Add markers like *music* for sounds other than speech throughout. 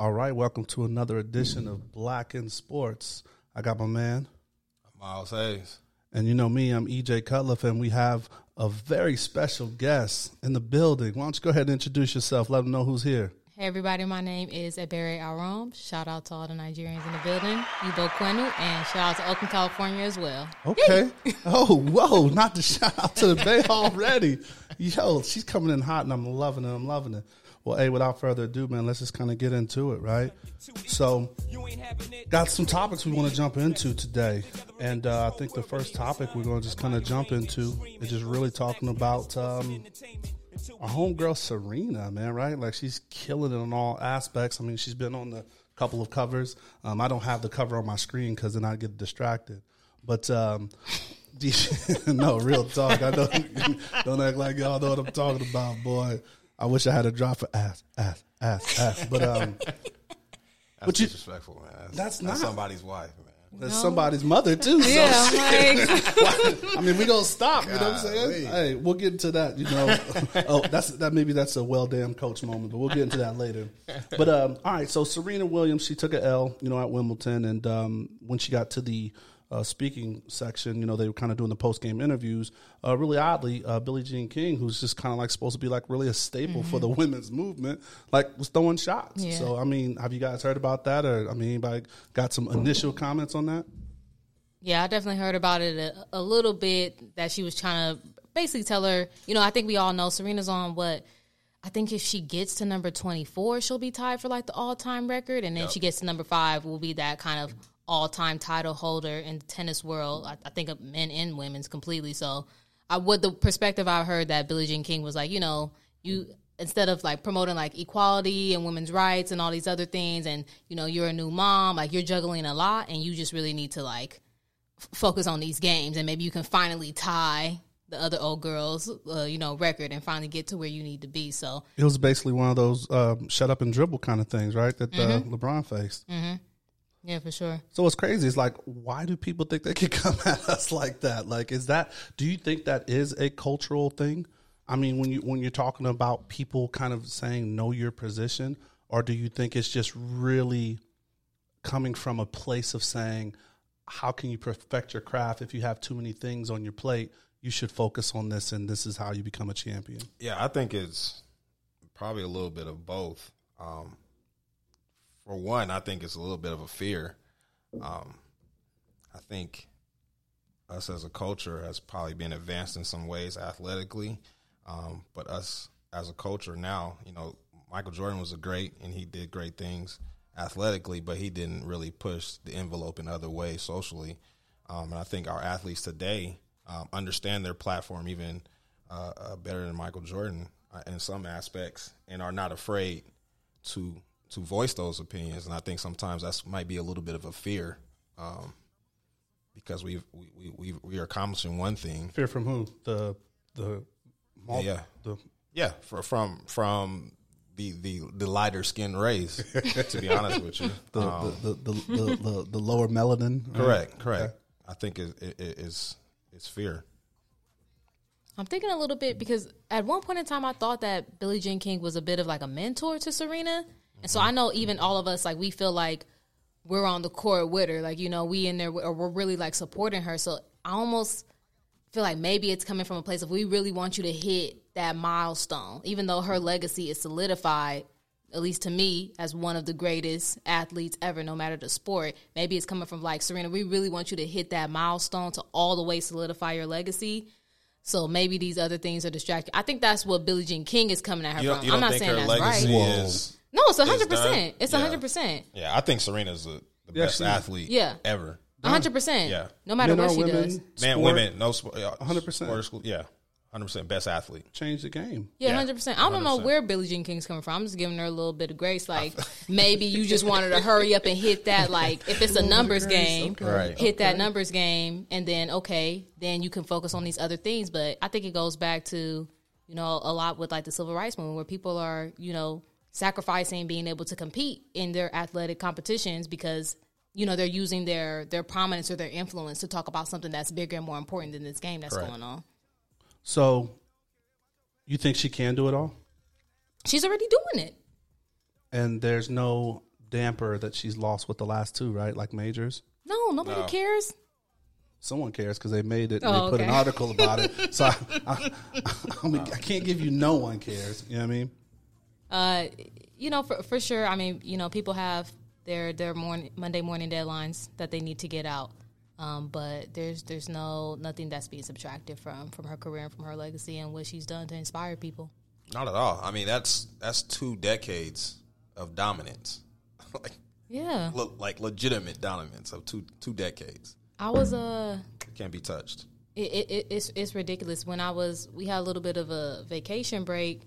All right, welcome to another edition of Black in Sports. I got my man, Miles Hayes. and you know me, I'm EJ Cutliff, and we have a very special guest in the building. Why don't you go ahead and introduce yourself? Let them know who's here. Hey everybody, my name is Ebere Aram. Shout out to all the Nigerians in the building, Ibo Kwenu, and shout out to Oakland, California as well. Okay. *laughs* oh, whoa! Not the shout out to the Bay *laughs* already. Yo, she's coming in hot, and I'm loving it. I'm loving it. Well, hey, without further ado, man, let's just kind of get into it, right? So, got some topics we want to jump into today, and uh, I think the first topic we're going to just kind of jump into is just really talking about um, our homegirl Serena, man, right? Like she's killing it on all aspects. I mean, she's been on the couple of covers. Um, I don't have the cover on my screen because then I get distracted. But um, *laughs* no, real talk. I don't *laughs* don't act like y'all know what I'm talking about, boy. I wish I had a drop for ass, ass, ass, ass. But um, *laughs* That's But you- disrespectful, man. That's, That's not. somebody's wife, man. that's somebody's mother too. So Yeah, I'm like, *laughs* I mean, we gonna stop. You know what I'm saying? Golly. Hey, we'll get into that. You know, *laughs* oh, that's that. Maybe that's a well damn coach moment, but we'll get into that later. But um, all right. So Serena Williams, she took a L, you know, at Wimbledon, and um, when she got to the uh, speaking section, you know, they were kind of doing the post game interviews. Uh, really oddly, uh, Billie Jean King, who's just kind of like supposed to be like really a staple for the women's movement, like was throwing shots. Yeah. So I mean, have you guys heard about that, or I mean, anybody got some initial comments on that? yeah, I definitely heard about it a, a little bit. That she was trying to basically tell her, you know, I think we all know Serena's on what. I think if she gets to number 24, she'll be tied for like the all time record. And then she gets to number five, will be that kind of all time title holder in the tennis world. I, I think of men and women's completely. So, I would the perspective I heard that Billie Jean King was like, you know, you instead of like promoting like equality and women's rights and all these other things, and you know, you're a new mom, like you're juggling a lot, and you just really need to like f- focus on these games, and maybe you can finally tie the other old girls, uh, you know, record and finally get to where you need to be. So It was basically one of those um, shut up and dribble kind of things, right? That uh, LeBron faced. Yeah, for sure. So what's crazy is like, why do people think they can *laughs* come at us like that? Like, is that? Do you think that is a cultural thing? I mean, when you when you're talking about people kind of saying know your position, or do you think it's just really coming from a place of saying, how can you perfect your craft if you have too many things on your plate? You should focus on this, and this is how you become a champion. Yeah, I think it's probably a little bit of both. Um, for one, I think it's a little bit of a fear. Um, I think us as a culture has probably been advanced in some ways athletically, um, but us as a culture now, you know, Michael Jordan was a great and he did great things athletically, but he didn't really push the envelope in other ways socially. Um, and I think our athletes today um, understand their platform even uh, uh, better than Michael Jordan uh, in some aspects, and are not afraid to to voice those opinions. And I think sometimes that's might be a little bit of a fear, um, because we've, we we we we are accomplishing one thing, Fear from who? The the mul- Yeah. the yeah, for, from from the the the lighter skin race. to be honest with you, *laughs* the, Um, the, the, the, the, the, the lower melanin. right? correct, correct. I think it, it, it is it's fear. I'm thinking a little bit because at one point in time, I thought that Billie Jean King was a bit of like a mentor to Serena. And so I know even all of us, like, we feel like we're on the court with her. Like, you know, we in there, or we're really like supporting her. So I almost feel like maybe it's coming from a place of we really want you to hit that milestone, even though her legacy is solidified. At least to me, as one of the greatest athletes ever, no matter the sport, maybe it's coming from like Serena. We really want you to hit that milestone to all the way solidify your legacy. So maybe these other things are distracting. I think that's what Billie Jean King is coming at her You from. I'm not saying her that's legacy right. is? No, it's hundred percent. It's Yeah. hundred percent. Yeah, I think Serena's the, the Yeah, best athlete. Yeah. ever. hundred percent. Yeah. No matter Men what she women, does. Man, sport, women, no sport. 100%. Yeah, hundred percent best athlete. change the game. Yeah, Yeah, hundred percent. I don't know 100%. where Billie Jean King's coming from. I'm just giving her a little bit of grace. Like *laughs* maybe you just wanted to hurry up and hit that. Like if it's a numbers game, Right. hit that numbers game, and then okay, then you can focus on these other things. But I think it goes back to you know a lot with like the civil rights movement, where people are you know sacrificing being able to compete in their athletic competitions because you know they're using their their prominence or their influence to talk about something that's bigger and more important than this game that's Correct. going on. So, you think she can do it all? She's already doing it. And there's no damper that she's lost with the last two, right? Like majors. No, nobody No. cares. Someone cares because they made it and Oh, they put an article about it. *laughs* So I, I, I, mean, I can't give you no one cares. You know what I mean? Uh, you know, for for sure. I mean, you know, people have their their morning Monday morning deadlines that they need to get out. Um, but there's there's no nothing that's being subtracted from from her career and from her legacy and what she's done to inspire people. Not at all. I mean, that's that's two decades of dominance, *laughs* like Yeah, le- like legitimate dominance of two two decades. I was uh can't be touched. it, it- it's it's ridiculous. When I was, we had a little bit of a vacation break,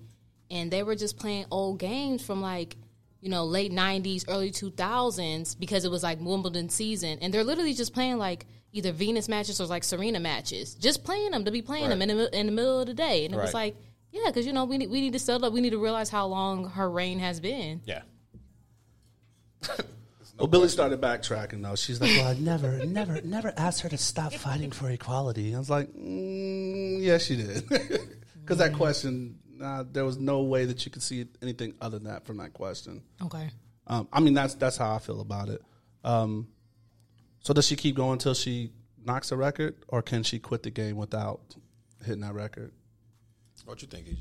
and they were just playing old games from like you know late '90s, early 2000s because it was like Wimbledon season, and they're literally just playing like either Venus matches or like Serena matches, just playing them to be playing them in the, in the middle of the day, and it was like. Yeah, because you know we need we need to settle up. We need to realize how long her reign has been. Yeah. well, Billie started backtracking though. She's like, "Well, I never, never, never asked her to stop *laughs* fighting for equality." I was like, mm, "Yeah, she did," *laughs* because that question, nah, there was no way that you could see anything other than that from that question. Okay. Um, I mean, that's that's how I feel about it. Um, so does she keep going until she knocks a record, or can she quit the game without hitting that record? What you think, EJ?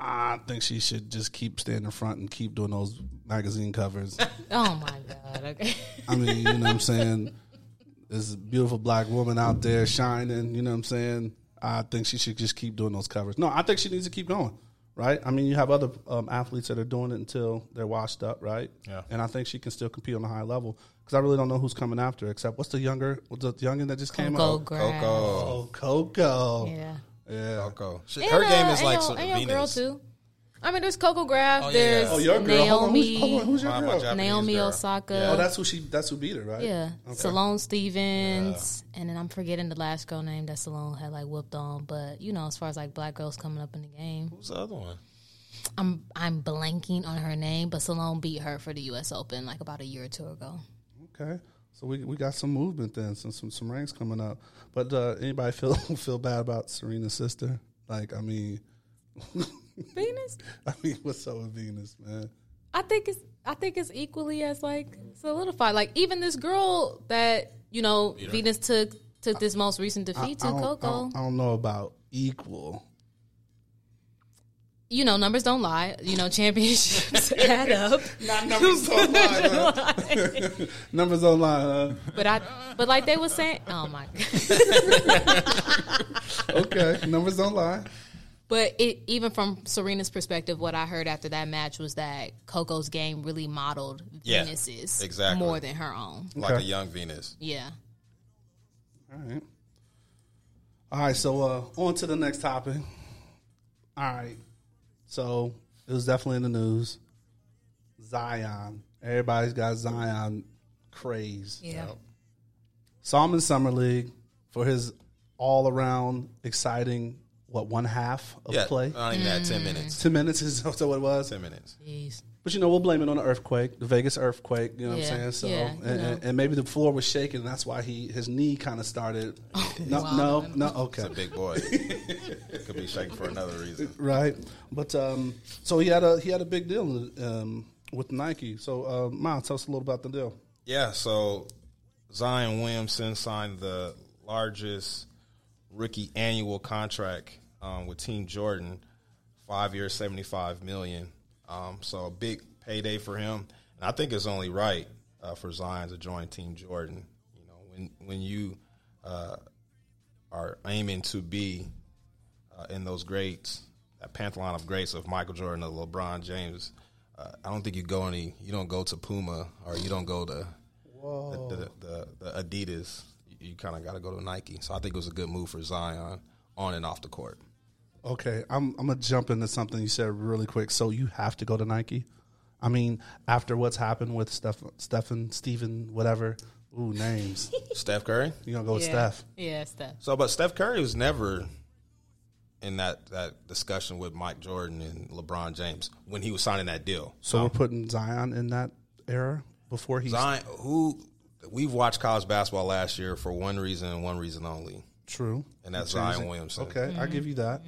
I think she should just keep standing in front and keep doing those magazine covers. *laughs* Oh my god. Okay. I mean, you know what I'm saying? There's a beautiful black woman out there shining, you know what I'm saying? I think she should just keep doing those covers. No, I think she needs to keep going, right? I mean, you have other um, athletes that are doing it until they're washed up, right? Yeah. And I think she can still compete on a high level because I really don't know who's coming after except what's the younger, what's the youngin that just came out? Gauff. Coco. Oh, Coco. Yeah. Yeah. Coco. She, And, her game uh, is and like your- sort of and your girl too. I mean, there's Coco Gauff. Oh, yeah, there's yeah. Oh, your girl. Hold on, Naomi. who's, hold on, who's your My- my girl? Naomi girl. Osaka. Yeah. Oh, that's who she. That's who beat her, right? Yeah, Okay. Sloane Stephens, and then I'm forgetting the last girl name that Sloane had like whooped on. But you know, as far as like black girls coming up in the game, Who's the other one? I'm I'm blanking on her name, but Sloane beat her for the U.S. Open like about a year or two ago. Okay, so we we got some movement then, some some, some ranks coming up. But uh, anybody feel *laughs* feel bad about Serena's sister? Like, I mean, *laughs* *laughs* Venus, I mean, what's up with Venus, man? I think it's I think it's equally as like solidified. Like even this girl that you know Venus took took this most recent defeat to I don't, I Coco. don't, I don't know about equal. you know, numbers don't lie. You know, championships *laughs* add up. Not numbers don't *laughs* lie. huh? numbers don't lie. Huh? But I, but like they were saying, oh my. Okay, numbers don't lie. But it, even from Serena's perspective, what I heard after that match was that Coco's game really modeled Yeah, Venus's exactly. more than her own. Like Okay. a young Venus. Yeah. All right. All right, so uh, on to the next topic. All right. So it was definitely in the news. Zion. Everybody's got Zion craze. Yeah. Saw him in Summer League for his all around exciting, what, one half of Yeah, play? not even that. Ten minutes. 10 minutes is *laughs* also what it was. Ten minutes. Jeez. But you know, we'll blame it on the earthquake, the Vegas earthquake. You know what I'm saying? So, yeah, and, and, and maybe the floor was shaking, and that's why he his knee kind of started. *laughs* no, wow. no, no. Okay, It's a big boy. *laughs* Could be shaking for another reason. right. But um, so he had a he had a big deal um, with Nike. So, uh, Ma, tell us a little about the deal. Yeah, so Zion Williamson signed the largest rookie annual contract um, with Team Jordan, five years, seventy five million. Um, so a big payday for him, and I think it's only right uh, for Zion to join Team Jordan. You know, when when you uh, are aiming to be uh, in those greats, that pantheon of greats of Michael Jordan or LeBron James. Uh, I don't think you go any. You don't go to Puma or you don't go to the, the, the, the Adidas. You, you kind of got to go to Nike. So I think it was a good move for Zion on and off the court. Okay, I'm I'm gonna jump into something you said really quick. So you have to go to Nike. I mean, after what's happened with Steph, Stephen, Steven, whatever. Ooh, names. *laughs* Steph Curry. You gonna go with yeah. Steph? Yeah, Steph. So, but Steph Curry was never in that that discussion with Mike Jordan and LeBron James when he was signing that deal. So we're putting Zion in that era before he's Zion, who we've watched college basketball last year for one reason and one reason only, true, and that's Changing. Zion Williamson. Okay, I give you that.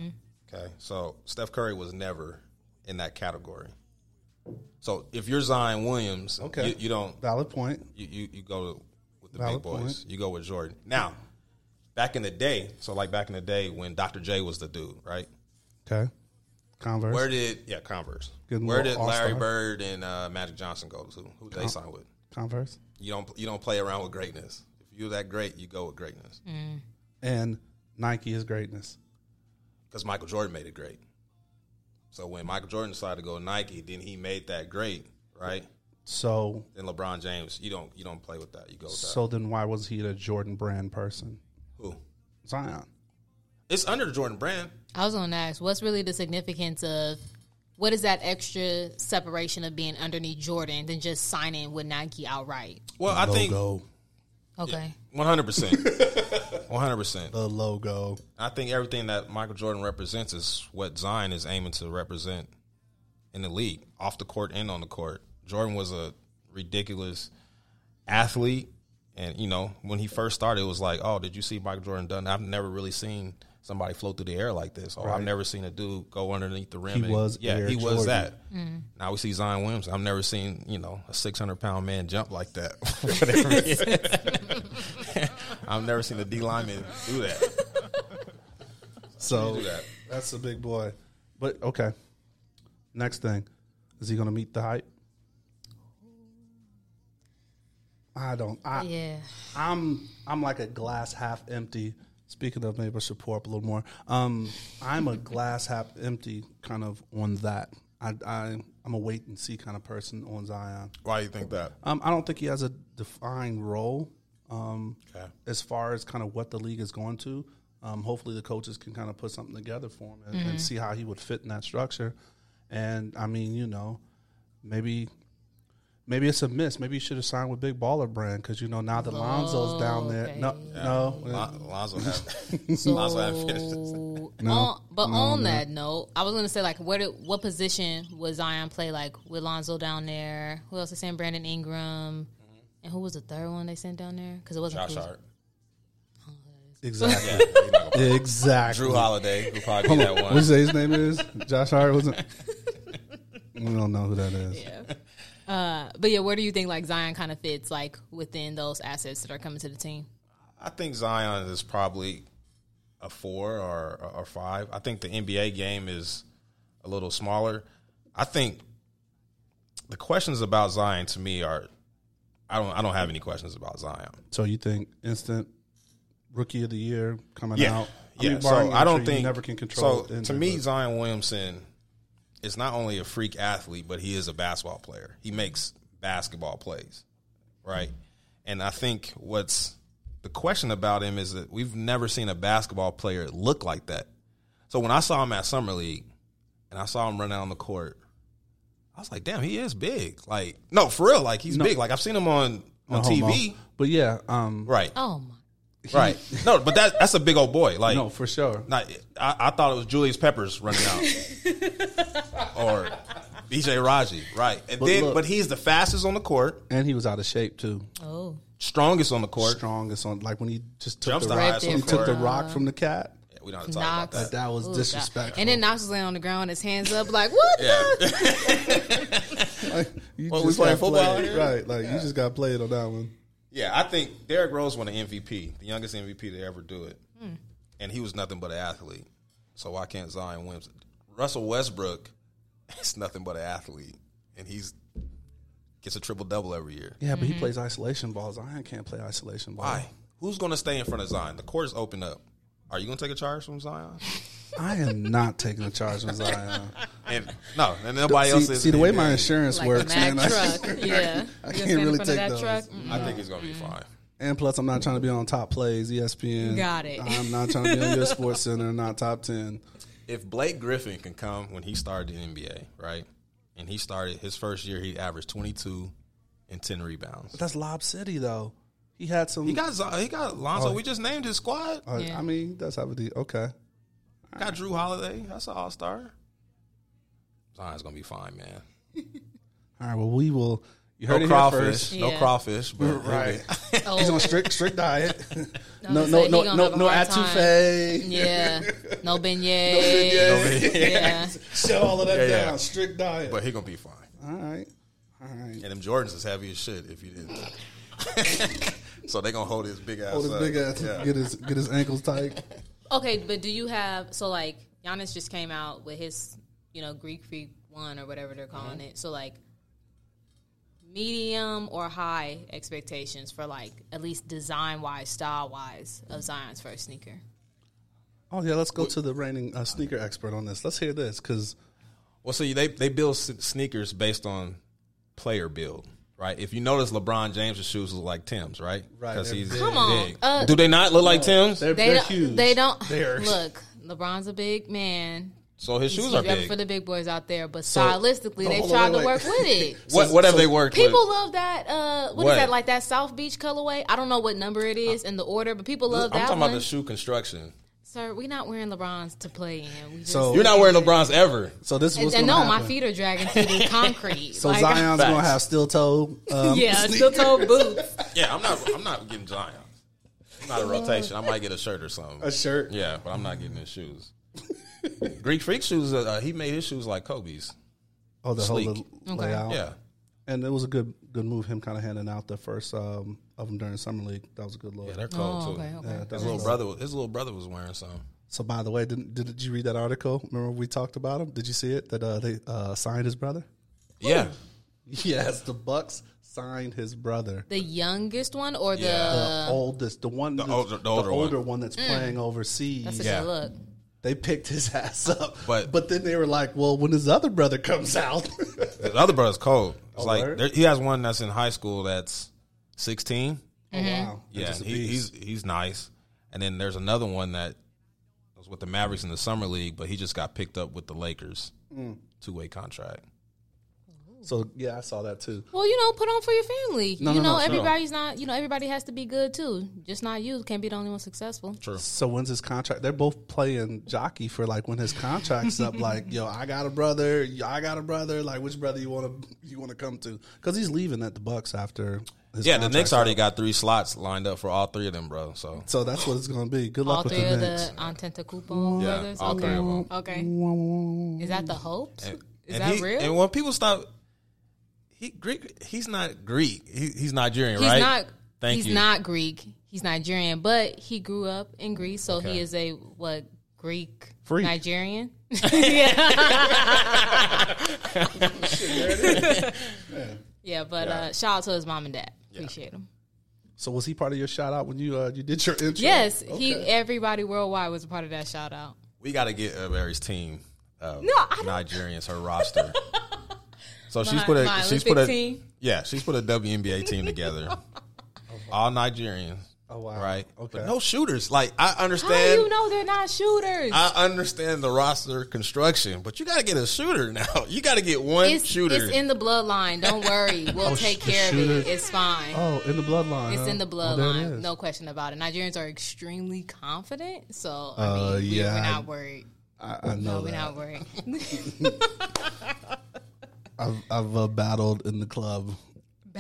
Okay, so Steph Curry was never in that category. So if you're Zion Williams, Okay. you, you don't Valid point. you, you, you go with the Valid big boys. point. You go with Jordan. Now, back in the day, so like back in the day when Dr. J was the dude, right? Okay. Converse. Where did yeah Converse? Good Where did Larry all-star. Bird and uh, Magic Johnson go to? Who did they sign with? Converse. You don't you don't play around with greatness. If you're that great, you go with greatness. Mm. And Nike is greatness. Because Michael Jordan made it great. So when Michael Jordan decided to go Nike, then he made that great, right? So Then LeBron James, you don't you don't play with that. You go with so then why was he a Jordan brand person? Who? Zion. It's under the Jordan brand. I was going to ask, what's really the significance of what is that extra separation of being underneath Jordan than just signing with Nike outright? Well, I think. Okay. one hundred percent, *laughs* one hundred percent. The logo. I think everything that Michael Jordan represents is what Zion is aiming to represent in the league, off the court and on the court. Jordan was a ridiculous athlete, and you know when he first started, it was like, oh, did you see Michael Jordan done? I've never really seen somebody float through the air like this. Or I've never seen a dude go underneath the rim. He and- was yeah, Air he was Jordan. that. Mm. Now we see Zion Williams. I've never seen you know a six hundred pound man jump like that. Whatever it is. I've never seen a D lineman do that. So do that. that's a big boy. But okay. Next thing. Is he gonna meet the hype? I don't I Yeah. I'm I'm like a glass half empty. Speaking of, maybe I should pour up a little more. Um, I'm a glass half empty kind of on that. I, I I'm a wait and see kind of person on Zion. Why do you think that? Um, I don't think he has a defined role. Um, Okay. as far as kind of what the league is going to. Um, hopefully, the coaches can kind of put something together for him and, Mm-hmm. and see how he would fit in that structure. And I mean, you know, maybe maybe it's a miss. Maybe you should have signed with Big Baller Brand because you know now that Lonzo's down there. Oh, no, no, Lon- Lonzo has *laughs* Lonzo hasn't finished No, on, but no, on no. that note, I was going to say like, where did what position would Zion play? Like with Lonzo down there, who else they sent? Brandon Ingram, mm-hmm. and who was the third one they sent down there? Because it wasn't Josh Kuz- Hart. exactly, Yeah, you're not gonna- *laughs* exactly. Jrue Holiday would probably be that What one. you say his name is? Josh Hart wasn't. *laughs* we don't know who that is. Yeah. Uh, but yeah, where do you think like Zion kind of fits like within those assets that are coming to the team? I think Zion is probably a four or or five. I think the NBA game is a little smaller. I think the questions about Zion to me are I don't I don't have any questions about Zion. So you think instant rookie of the year coming Yeah, out? yeah. mean, so I don't injury, you think never can control. So the to me, but- Zion Williamson is not only a freak athlete, but he is a basketball player. He makes basketball plays, right? And I think what's the question about him is that we've never seen a basketball player look like that. So when I saw him at summer league, and I saw him run out on the court, I was like, "Damn, he is big!" Like, no, for real, like he's big. Like I've seen him on on No homo. TV, But yeah, um, right? Oh my! Right. *laughs* No, but that that's a big old boy. Like no, for sure. not, I, I thought it was Julius Peppers running out, *laughs* or BJ Raji, right? And But then, look- but he's the fastest on the court, And he was out of shape too. Oh, strongest on the court. Strongest on like when he just took Jumps the the rock, he took the court. rock from the cat. Yeah, we don't have to talk about that. That was Ooh, God. disrespectful. And then Knox was laying on the ground, his hands up, like what? Yeah, *laughs* like, you What, we playing football played. here? right? Like you just got played on that one. Yeah. I think Derrick Rose won an MVP, the youngest MVP to ever do it, hmm. and he was nothing but an athlete. So why can't Zion Williamson? Russell Westbrook *laughs* is nothing but an athlete, and he's gets a triple double every year. Yeah, but he mm-hmm. plays isolation balls. I can't play isolation ball. Why? Who's going to stay in front of Zion? The court is open up. Are you going to take a charge from Zion? *laughs* I am not taking a charge from Zion. *laughs* And no, and nobody see, else is. see the way my insurance Like works, a Mack man. I- *laughs* yeah. I can't gonna stand in really take that those. truck? I think he's going to be fine. And plus, I'm not trying to be on top plays, ESPN. Got it. I'm not trying to be on your *laughs* Sports Center, not top ten. If Blake Griffin can come when he started in NBA, right, and he started his first year, he averaged 22 and 10 rebounds. But that's Lob City, though. He had some. He got Z- he got Lonzo. Oh. We just named his squad. uh, Yeah. I mean, he does have a deal. Okay. Got Jrue Holiday. That's an all star. Zion's gonna be fine, man. *laughs* All right. Well, we will. You No heard it crawfish. first. No Yeah. crawfish. But *laughs* Right. Oh, *laughs* He's on oh. strict strict diet. I no was no gonna no he gonna no have no hard Yeah, no beignets. beignets. Yeah, Shut all of that Yeah, yeah. down. Strict diet. but he gonna be fine. All right. All right. And them Jordans is heavy as shit. If you didn't, so they gonna hold his big ass. Hold his up. big ass. Yeah. Get his get his ankles tight. Okay, but do you have so like Giannis just came out with his you know Greek Freak one or whatever they're calling Mm-hmm. it. So like medium or high expectations for like at least design wise, style wise of Zion's first sneaker. Oh yeah, let's go to the reigning uh, sneaker expert on this. Let's hear this because Well, see, they they build sneakers based on player build, right? If you notice, LeBron James' shoes look like Tim's, right? Right, Because they're he's big. Come on, big. uh, Do they not look like Tim's? they're, They they're don't. huge. They don't *laughs* They're *laughs* look. LeBron's a big man. So his He's shoes are huge big. for the big boys out there, but So- stylistically, they've hold on, tried wait, to wait. work with it. *laughs* what what have they worked with? People with? love that. Uh, what is that? Like that South Beach colorway? I don't know what number it is in the order, but people love that. I'm that talking one. about the shoe construction. Sir, we're not wearing LeBrons to play in. We just, So- You're not wearing LeBron's ever. so this is what's and gonna no, happen. my feet are dragging through the *laughs* concrete. So Like, Zion's gonna Facts. have steel toe. Um, *laughs* yeah, steel toe boots. Yeah, I'm not. I'm not getting Zion. I'm not a rotation. I might get a shirt or something. a shirt. Yeah, but I'm not getting his shoes. *laughs* Greek Freak shoes. Uh, he made his shoes like Kobe's. Oh, the whole Sleek. little Okay. layout. Yeah, and it was a good good move. Him kind of handing out the first um, of them during summer league. That was a good look. yeah, they're cold Oh, too. okay, okay. Yeah, His little brother. was- His little brother was wearing some. So by the way, didn't did you read that article? Remember we talked about him? Did you see it? That uh, they uh, signed his brother. Yeah, *laughs* Yes, the Bucks signed his brother. The youngest one or the Yeah. The oldest, the one, the older- the older one. one that's playing overseas. that's a Yeah. good look. they picked his *laughs* ass up, But- but then they were like, "Well, when his other brother comes out, *laughs* his other brother's cold. It's Oh, like there, he has one that's in high school that's 16. oh wow, Yeah, he, he's he's nice. And then there's another one that was with the Mavericks in the summer league, but he just got picked up with the Lakers, Mm. two way contract. so yeah, I saw that too. Well, you know, put on for your family. No, you no, know, no, everybody's not. You know, everybody has to be good too. Just not you. Can't be the only one successful. True. So when's his contract? They're both playing jockey for like when his contract's up. *laughs* Like, yo, I got a brother. I got a brother. Like, which brother you want to you want to come to? Because he's leaving at the Bucks after. His Yeah, the contract's Knicks already up. got three slots lined up for all three of them, bro. So So that's what it's going to be. Good luck All with three the of Knicks. the Antetokounmpo Yeah, brothers. all okay. three of 'em. Okay. Is that the hopes? and, Is and that he, real? And when people stop, he Greek. He's not Greek. He, he's Nigerian, He's right? not. Thank he's you. not Greek. He's Nigerian, but he grew up in Greece, so Okay. he is a what Greek Freak. Nigerian. *laughs* *laughs* yeah. *laughs* yeah, but Uh, shout out to his mom and dad. Appreciate him. So was he part of your shout out when you uh, you did your intro? Yes, he. Everybody worldwide was a part of that shout out. We got to get uh, Mary's team of No, I Nigerians, her roster. *laughs* So she's put a my she's put a team? yeah she's put a WNBA team together, *laughs* all Nigerians. Oh, wow. Right, Okay. but no shooters. Like I understand. How do understand, you know they're not shooters? I understand the roster construction, but you got to get a shooter *laughs* now. You got to get one it's, shooter. it's in the bloodline. Don't worry, *laughs* we'll Oh, take sh- the care of it. It's fine. Oh, in the bloodline. It's huh? in the Oh, there it bloodline, is. no question about it. Nigerians are extremely confident, so I Uh, mean, we- yeah, we're I- not worried. I, I know No, we're not worried. *laughs* I've, I've uh, battled in the club.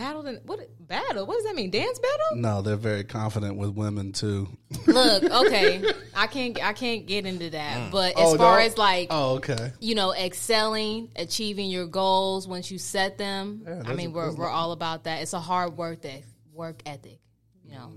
Battle and what? Battle? What does that mean? Dance battle? No, they're very confident with women too. Look, *laughs* okay, I can't, I can't get into that. But as Oh, far no? as like, Oh, okay. you know, excelling, achieving your goals once you set them. Yeah, I mean, are- we're those are- we're all about that. It's a hard work that work ethic. You know,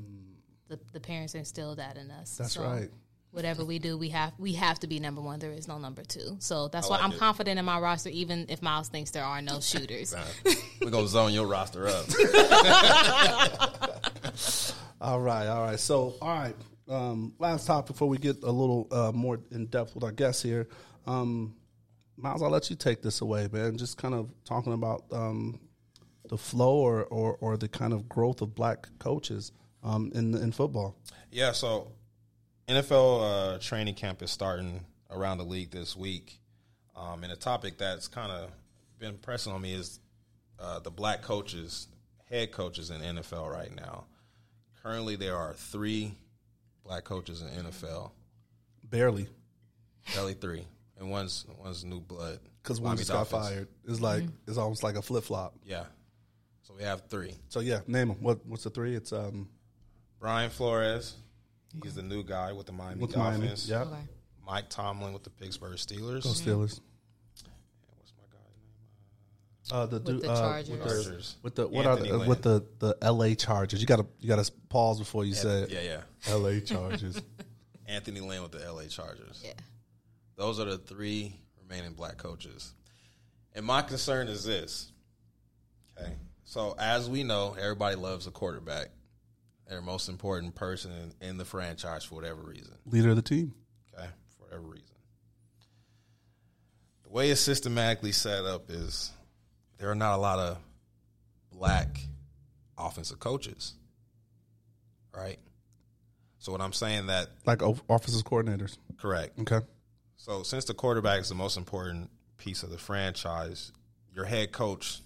the the parents instilled that in us. Mm. That's So right. Whatever we do, we have we have to be number one. There is no number two. So that's why like I'm it. confident in my roster, even if Miles thinks there are no shooters. *laughs* We're gonna zone your roster up. *laughs* All right, all right. So, all right. Um, last topic before we get a little uh, more in depth with our guests here. Um, Miles, I'll let you take this away, man. Just kind of talking about um, the flow or, or, or the kind of growth of black coaches um, in in football. Yeah, so NFL uh, training camp is starting around the league this week, um, and a topic that's kind of been pressing on me is uh, the black coaches, head coaches in NFL right now. Currently, there are three black coaches in NFL, Barely, barely three, and one's one's new blood because one Miami just got fired. It's like it's almost like a flip flop. Yeah, so we have three. So yeah, name them. What what's the three? It's um Brian Flores, he's the new guy with the Miami with Dolphins. Miami. Yeah, Okay. Mike Tomlin with the Pittsburgh Steelers. go Steelers. What's my guy's name? Uh, the, With du- the uh, Chargers. with the, Chargers. with the what are the, Lynn. with the the L.A. Chargers? You gotta you gotta pause before you say it. Yeah, yeah. L.A. Chargers. *laughs* Anthony Lynn with the LA Chargers. Yeah. Those are the three remaining black coaches. And my concern is this. Okay. So as we know, everybody loves a quarterback. Their most important person in, in the franchise for whatever reason. Leader of the team. Okay. For whatever reason. The way it's systematically set up is there are not a lot of black offensive coaches. Right? So what I'm saying that Like offensive coordinators. correct. Okay. So since the quarterback is the most important piece of the franchise, your head coach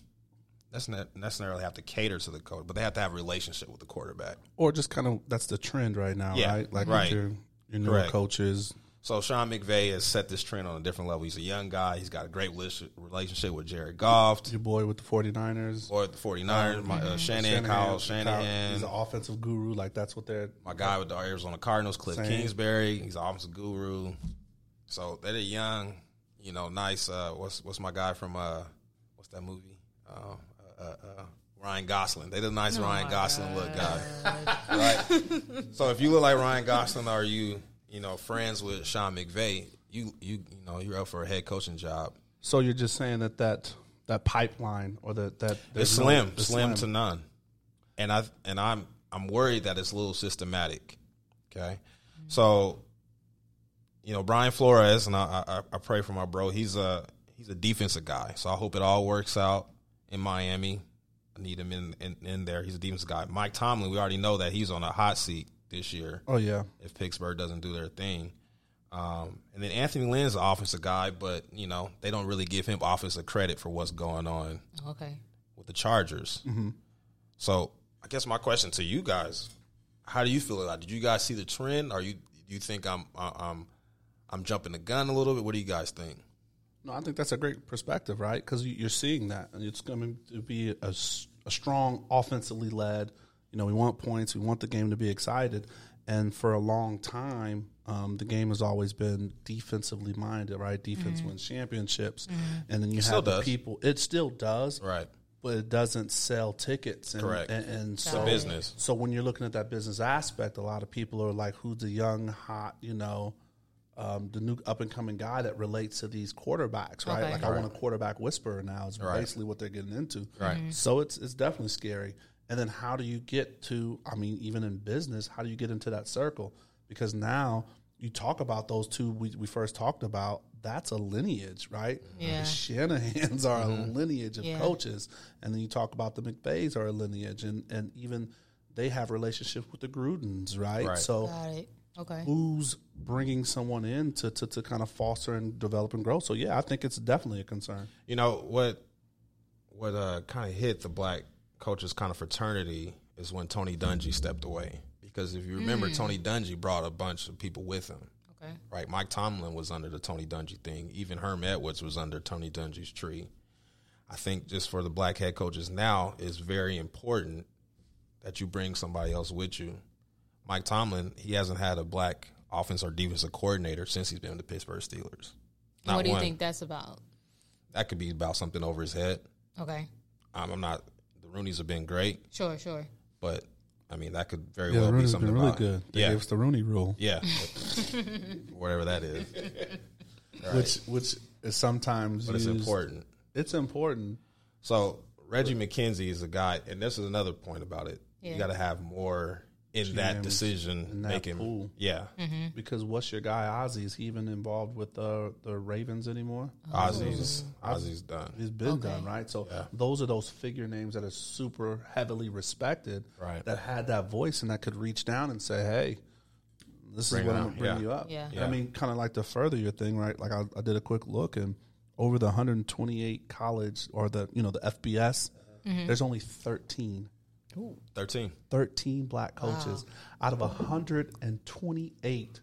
doesn't necessarily have to cater to the coach, but they have to have a relationship with the quarterback. Or just kind of that's the trend right now, Yeah, right? Like right. your your newer Correct. coaches. So Sean McVay has set this trend on a different level. He's a young guy. He's got a great relationship with Jared Goff, Your boy with the 49ers. or the 49ers, my, uh, Shanahan, Kyle Shanahan, He's an offensive guru. Like that's what they're. my guy with the Arizona Cardinals, Kliff Same. Kingsbury. He's an offensive guru. So they're young, you know, nice. Uh, what's what's my guy from uh, what's that movie? Uh, uh, uh, Ryan Gosling. They the nice Ryan my Gosling look guy, right? so if you look like Ryan Gosling, are you you know friends with Sean McVay? You you you know you're up for a head coaching job. So you're just saying that that that pipeline or that that It's there's no- slim, slim to none, and I and I'm I'm worried that it's a little systematic. Okay, so you know Brian Flores, and I, I I pray for my bro. He's a he's a defensive guy, so I hope it all works out in Miami. I need him in, in in there. He's a defense guy. Mike Tomlin, we already know that he's on a hot seat this year Oh yeah. if Pittsburgh doesn't do their thing. Um, and then Anthony Lynn's an offensive guy, but you know they don't really give him offensive credit for what's going on Okay. with the Chargers. Mm-hmm. So I guess my question to you guys: How do you feel about? it? Did you guys see the trend? Or you do you think I'm I'm I'm jumping the gun a little bit? What do you guys think? No, I think that's a great perspective, right? Because you're seeing that, and it's going to be a strong offensively led. You know, we want points, we want the game to be excited, and for a long time, um, the game has always been defensively minded, right? Defense wins championships, and then you still have the does. people. It still does, Right. but it doesn't sell tickets. And, Correct. And, and so it. Business. So when you're looking at that business aspect, a lot of people are like, "Who's the young, hot, you know, um, the new up and coming guy that relates to these quarterbacks, right? Okay. Like I want a quarterback whisperer now is Right. basically what they're getting into, Right. Mm-hmm. So it's it's definitely scary. And then how do you get to? I mean, even in business, how do you get into that circle? Because now you talk about those two we, we first talked about. That's a lineage, right? Mm-hmm. Yeah. The Shanahan's are a mm-hmm. lineage of Yeah. coaches, and then you talk about the McVays are a lineage, and and even they have relationships with the Grudens, right? Right. So Got it. Okay. who's bringing someone in to, to, to kind of foster and develop and grow. So yeah, I think it's definitely a concern. You know what? What uh, kind of hit the black coaches kind of fraternity is when Tony Dungy stepped away. Because if you remember, Tony Dungy brought a bunch of people with him. Okay. right? Mike Tomlin was under the Tony Dungy thing. Even Herm Edwards was under Tony Dungy's tree. I think just for the black head coaches now, it's very important that you bring somebody else with you. Mike Tomlin, he hasn't had a black offense or defensive coordinator since he's been with the Pittsburgh Steelers. And what do you one. think that's about? That could be about something over his head. Okay. Um, I'm not. The Rooneys have been great, Sure. Sure. but I mean that could very Yeah, well the be something been really about good. They Yeah, gave us the Rooney rule, yeah, *laughs* whatever that is. *laughs* which which is sometimes But it's important. It's important. So Reggie McKenzie is a guy, and this is another point about it. Yeah. You got to have more in that decision in that making. pool. Yeah, Mm-hmm. Because what's your guy Ozzie? Is he even involved with the the Ravens anymore? Ozzie's Ozzie's done. He's been Okay. done, right? So those are those figure names that are super heavily respected, Right. That had that voice and that could reach down and say, "Hey, this Bring is what I'm out. gonna bring Yeah. you up." Yeah. Yeah. I mean, kind of like to further your thing, right? Like I, I did a quick look, and over the 128 college or the you know the FBS, there's only 13 Thirteen. 13 black coaches out of 128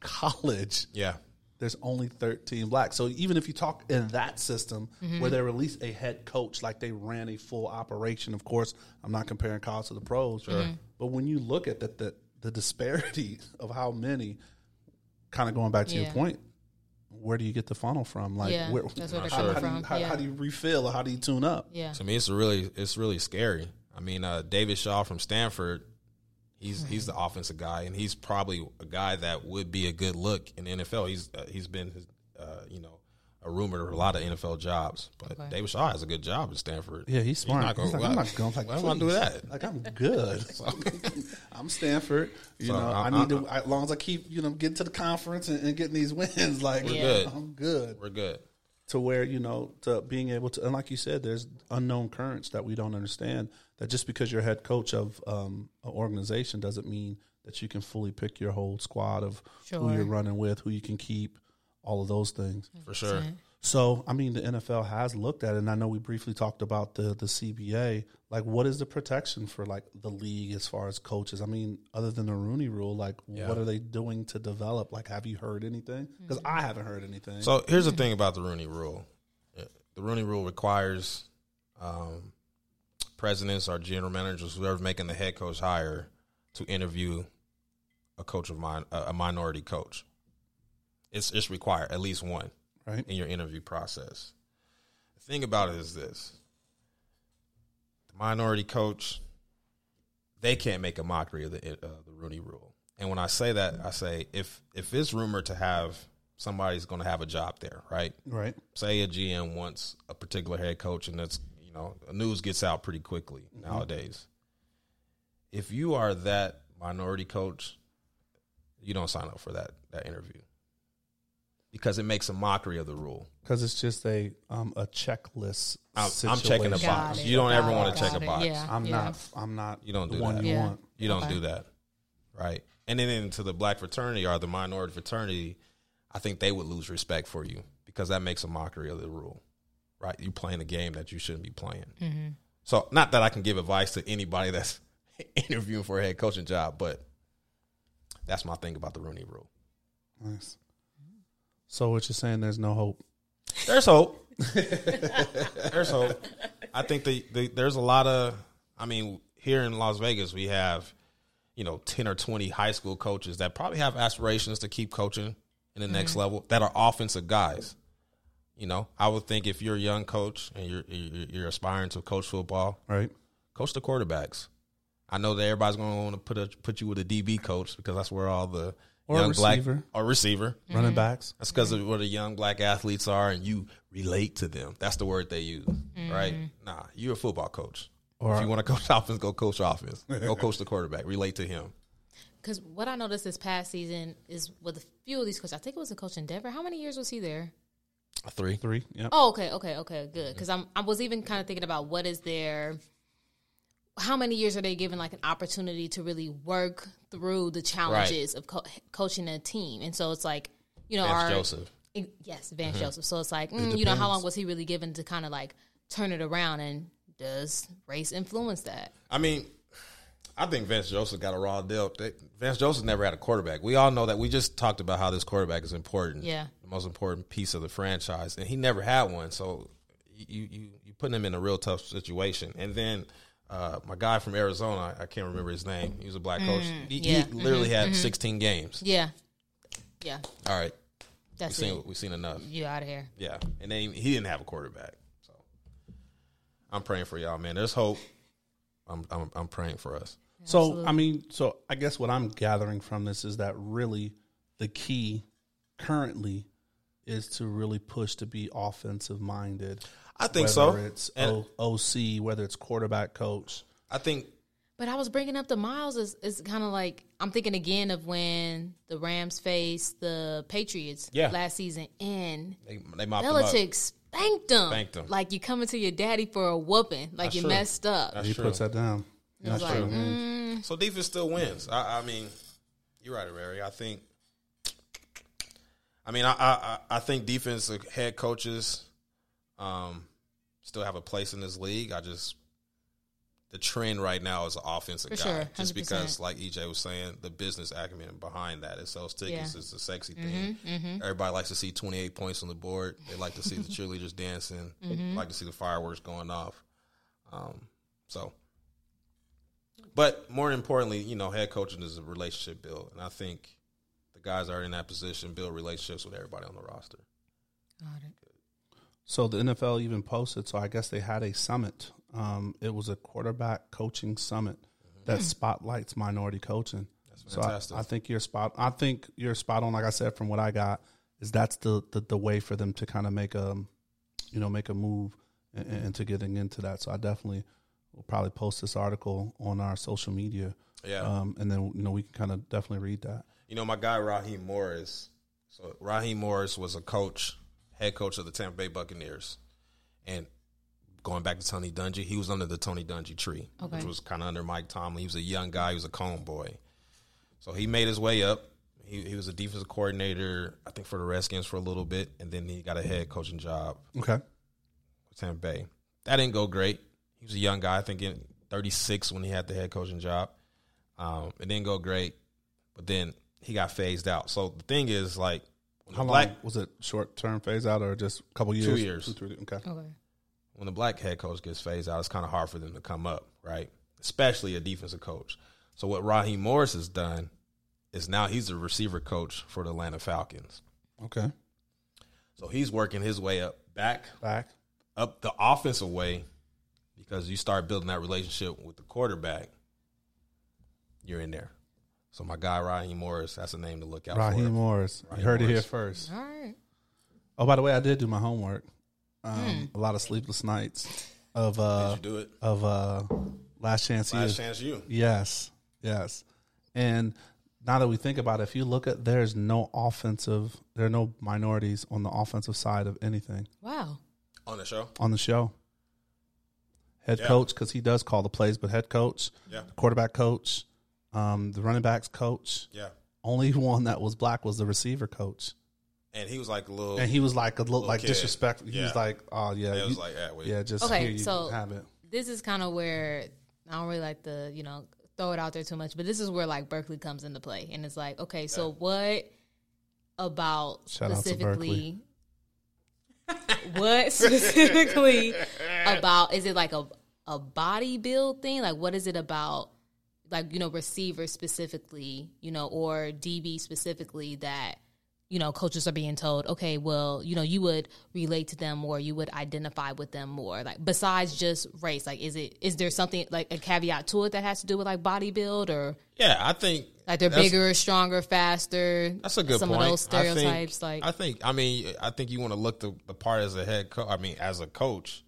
college Yeah, there's only 13 black. So even if you talk in that system Mm-hmm. where they release a head coach, like they ran a full operation, of course, I'm not comparing college to the pros. Mm-hmm. But when you look at the, the, the disparity *laughs* of how many, kind of going back to your point, where do you get the funnel from? Like, Yeah, where, that's where they're how, coming how do you, from. how, Yeah. how do you refill? Or how do you tune up? Yeah. To me, it's really it's really scary. I mean, uh, David Shaw from Stanford, he's he's the offensive guy, and he's probably a guy that would be a good look in the NFL. He's uh, he's been uh, you know a rumor of a lot of NFL jobs, but Okay. David Shaw has a good job at Stanford. Yeah, he's smart. not gonna- He's like, I'm not going. Like, why am I do that? Like, I'm good. *laughs* *laughs* I'm Stanford. You So, know, I, I- need I- to. As long as I keep, you know, getting to the conference and, and getting these *laughs* wins, like, We're good. I'm good. We're good. To where you know to being able to and like you said there's unknown currents that we don't understand that just because you're head coach of um, an organization doesn't mean that you can fully pick your whole squad of who you're running with who you can keep all of those things. For sure. So i mean the nfl has looked at it and i know we briefly talked about the the cba like what is the protection for like the league as far as coaches? I mean other than the rooney rule like Yeah. what are they doing to develop? Like have you heard anything? Because i haven't heard anything. So here's the thing about the Rooney Rule. Uh, The Rooney Rule requires um, presidents or general managers, whoever's making the head coach hire, to interview a coach of mine, a a minority coach. It's it's required at least one right in your interview process. The thing about it is this: the minority coach, they can't make a mockery of the uh, the Rooney Rule. And when I say that, I say if if it's rumored to have somebody's going to have a job there, right? right Say a GM wants a particular head coach, and that's you know news gets out pretty quickly nowadays. If you are that minority coach, you don't sign up for that that interview because it makes a mockery of the rule. Because it's just a um, a checklist. I'm, I'm checking a box. Got it. You don't ever want to check Got a box. Yeah. I'm not. I'm not. You don't the do one that. you Yeah. want. You don't Okay. do that, right? And then into the black fraternity or the minority fraternity, I think they would lose respect for you because that makes a mockery of the rule, right? You playing a game that you shouldn't be playing. So, not that I can give advice to anybody that's *laughs* interviewing for a head coaching job, but that's my thing about the Rooney Rule. Nice. So what you're saying? There's no hope. There's hope. *laughs* there's hope. I think the, the there's a lot of. I mean, here in Las Vegas, we have, you know, ten or twenty high school coaches that probably have aspirations to keep coaching in the next mm-hmm. level that are offensive guys. You know, I would think if you're a young coach and you're you're, you're aspiring to coach football, Right. coach the quarterbacks. I know that everybody's going to want to put a, put you with a DB coach because that's where all the Or a young receiver. black or receiver. Running mm-hmm. backs. That's because of where the young black athletes are, and you relate to them. That's the word they use, right? Mm-hmm. Nah, you're a football coach. Or- if you want to coach *laughs* offense, go coach offense. go *laughs* coach the quarterback. Relate to him. Because what I noticed this past season is with a few of these coaches, I think it was a coach in Denver. How many years was he there? Three. Three. Yep. Oh, okay, okay, okay, good. Because I'm, I was even kind of thinking about what is their, how many years are they given like an opportunity to really work through the challenges of co- coaching a team? And so it's like, you know, Vance our Joseph. it- yes, Vance Joseph. So it's like, mm, you know, how long was he really given to kind of like turn it around? And does race influence that? I mean, I think Vance Joseph got a raw deal. They- Vance Joseph never had a quarterback. We all know that. We just talked about how this quarterback is important. Yeah. the most important piece of the franchise, and he never had one. So you you you putting him in a real tough situation. And then uh, my guy from Arizona, I can't remember his name. He was a black coach. He, he yeah. literally had 16 games. Yeah, yeah, All right, we've that's seen it. we've seen enough. You out of here. Yeah, and then he didn't have a quarterback. So I'm praying for y'all, man. There's hope. I'm I'm, I'm praying for us. So I mean, so I guess what I'm gathering from this is that really the key currently is to really push to be offensive minded. I think whether so. It's And- o- OC, whether it's quarterback coach. I think But I was bringing up the Miles is, is kind of like I'm thinking again of when the Rams faced the Patriots Yeah. last season, and they they mopped him up. Belichick spanked them. Like you coming to your daddy for a whooping, like That's you true. messed up. That's he true. puts that down. That's like, true. mm, So defense still wins. I, I mean, you're right, Larry. I think. I mean, I I, I think defense head coaches um, still have a place in this league. I just the trend right now is an offensive For guy, sure, just because, like EJ was saying, the business acumen behind that it sells tickets. Yeah. Mm-hmm, It's a sexy thing. Everybody likes to see 28 points on the board. They like to see the *laughs* cheerleaders dancing. Mm-hmm. Like to see the fireworks going off. Um, so but more importantly, you know, head coaching is a relationship build, and I think the guys that are in that position, build relationships with everybody on the roster. Got it. So the NFL even posted. So I guess they had a summit. Um, it was a quarterback coaching summit that spotlights minority coaching. That's So I. I think you're spot. I think you're spot on. Like I said, from what I got, is that's the the, the way for them to kind of make a, you know, make a move and, and to getting into that. So I definitely will probably post this article on our social media. yeah. Um, and then you know we can kind of definitely read that. You know, my guy Raheem Morris. So Raheem Morris was a coach, head coach of the Tampa Bay Buccaneers, and going back to Tony Dungy, he was under the Tony Dungy tree, Okay. which was kind of under Mike Tomlin. He was a young guy. He was a cone boy. So he made his way up. He, he was a defensive coordinator, I think, for the Redskins for a little bit, and then he got a head coaching job Okay. with Tampa Bay. That didn't go great. He was a young guy, I think, in 36 when he had the head coaching job. Um, it didn't go great, but then he got phased out. So the thing is, like, when How the long was it? Short term phase out or just a couple years? Two years. Two, three, okay. Okay. when the black head coach gets phased out, it's kind of hard for them to come up, right? Especially a defensive coach. So what Raheem Morris has done is now he's a receiver coach for the Atlanta Falcons. Okay. So he's working his way up back Back. up the offensive way because you start building that relationship with the quarterback, you're in there. So my guy Raheem Morris, that's a name to look out Raheem for. Morris. Raheem you heard it here first. All right. Oh, by the way, I did do my homework. Um, Hmm. A lot of sleepless nights of uh Did you do it? of uh last chance. Last Is- Chance U. Yes, yes. And now that we think about it, if you look at there's no offensive, there are no minorities on the offensive side of anything Wow. On the show? on the show. Head Yeah. coach because he does call the plays, but head coach, Yeah. quarterback coach, um, the running backs coach. Yeah. Only one that was black was the receiver coach, And he was like a little and he was like a little, like kid. disrespectful. He Yeah. was like, "Oh yeah, it was you- like yeah, wait. yeah, just Okay, here you so- have it." This is kind of where I don't really like to, you know, throw it out there too much, but this is where like Berkeley comes into play. And it's like, okay, so what about Shout out to specifically *laughs* what specifically about is it like a a body build thing? Like what is it about like, you know, receivers specifically, you know, or DB specifically that you know, coaches are being told, okay, well, you know, you would relate to them more, you would identify with them more. Like besides just race, like is it is there something like a caveat to it that has to do with like body build or Yeah, I think like they're bigger, stronger, faster? That's a good some point. of those I think- stereotypes. like I think, I mean, I think you want to look the, the part as a head coach. I mean, as a coach,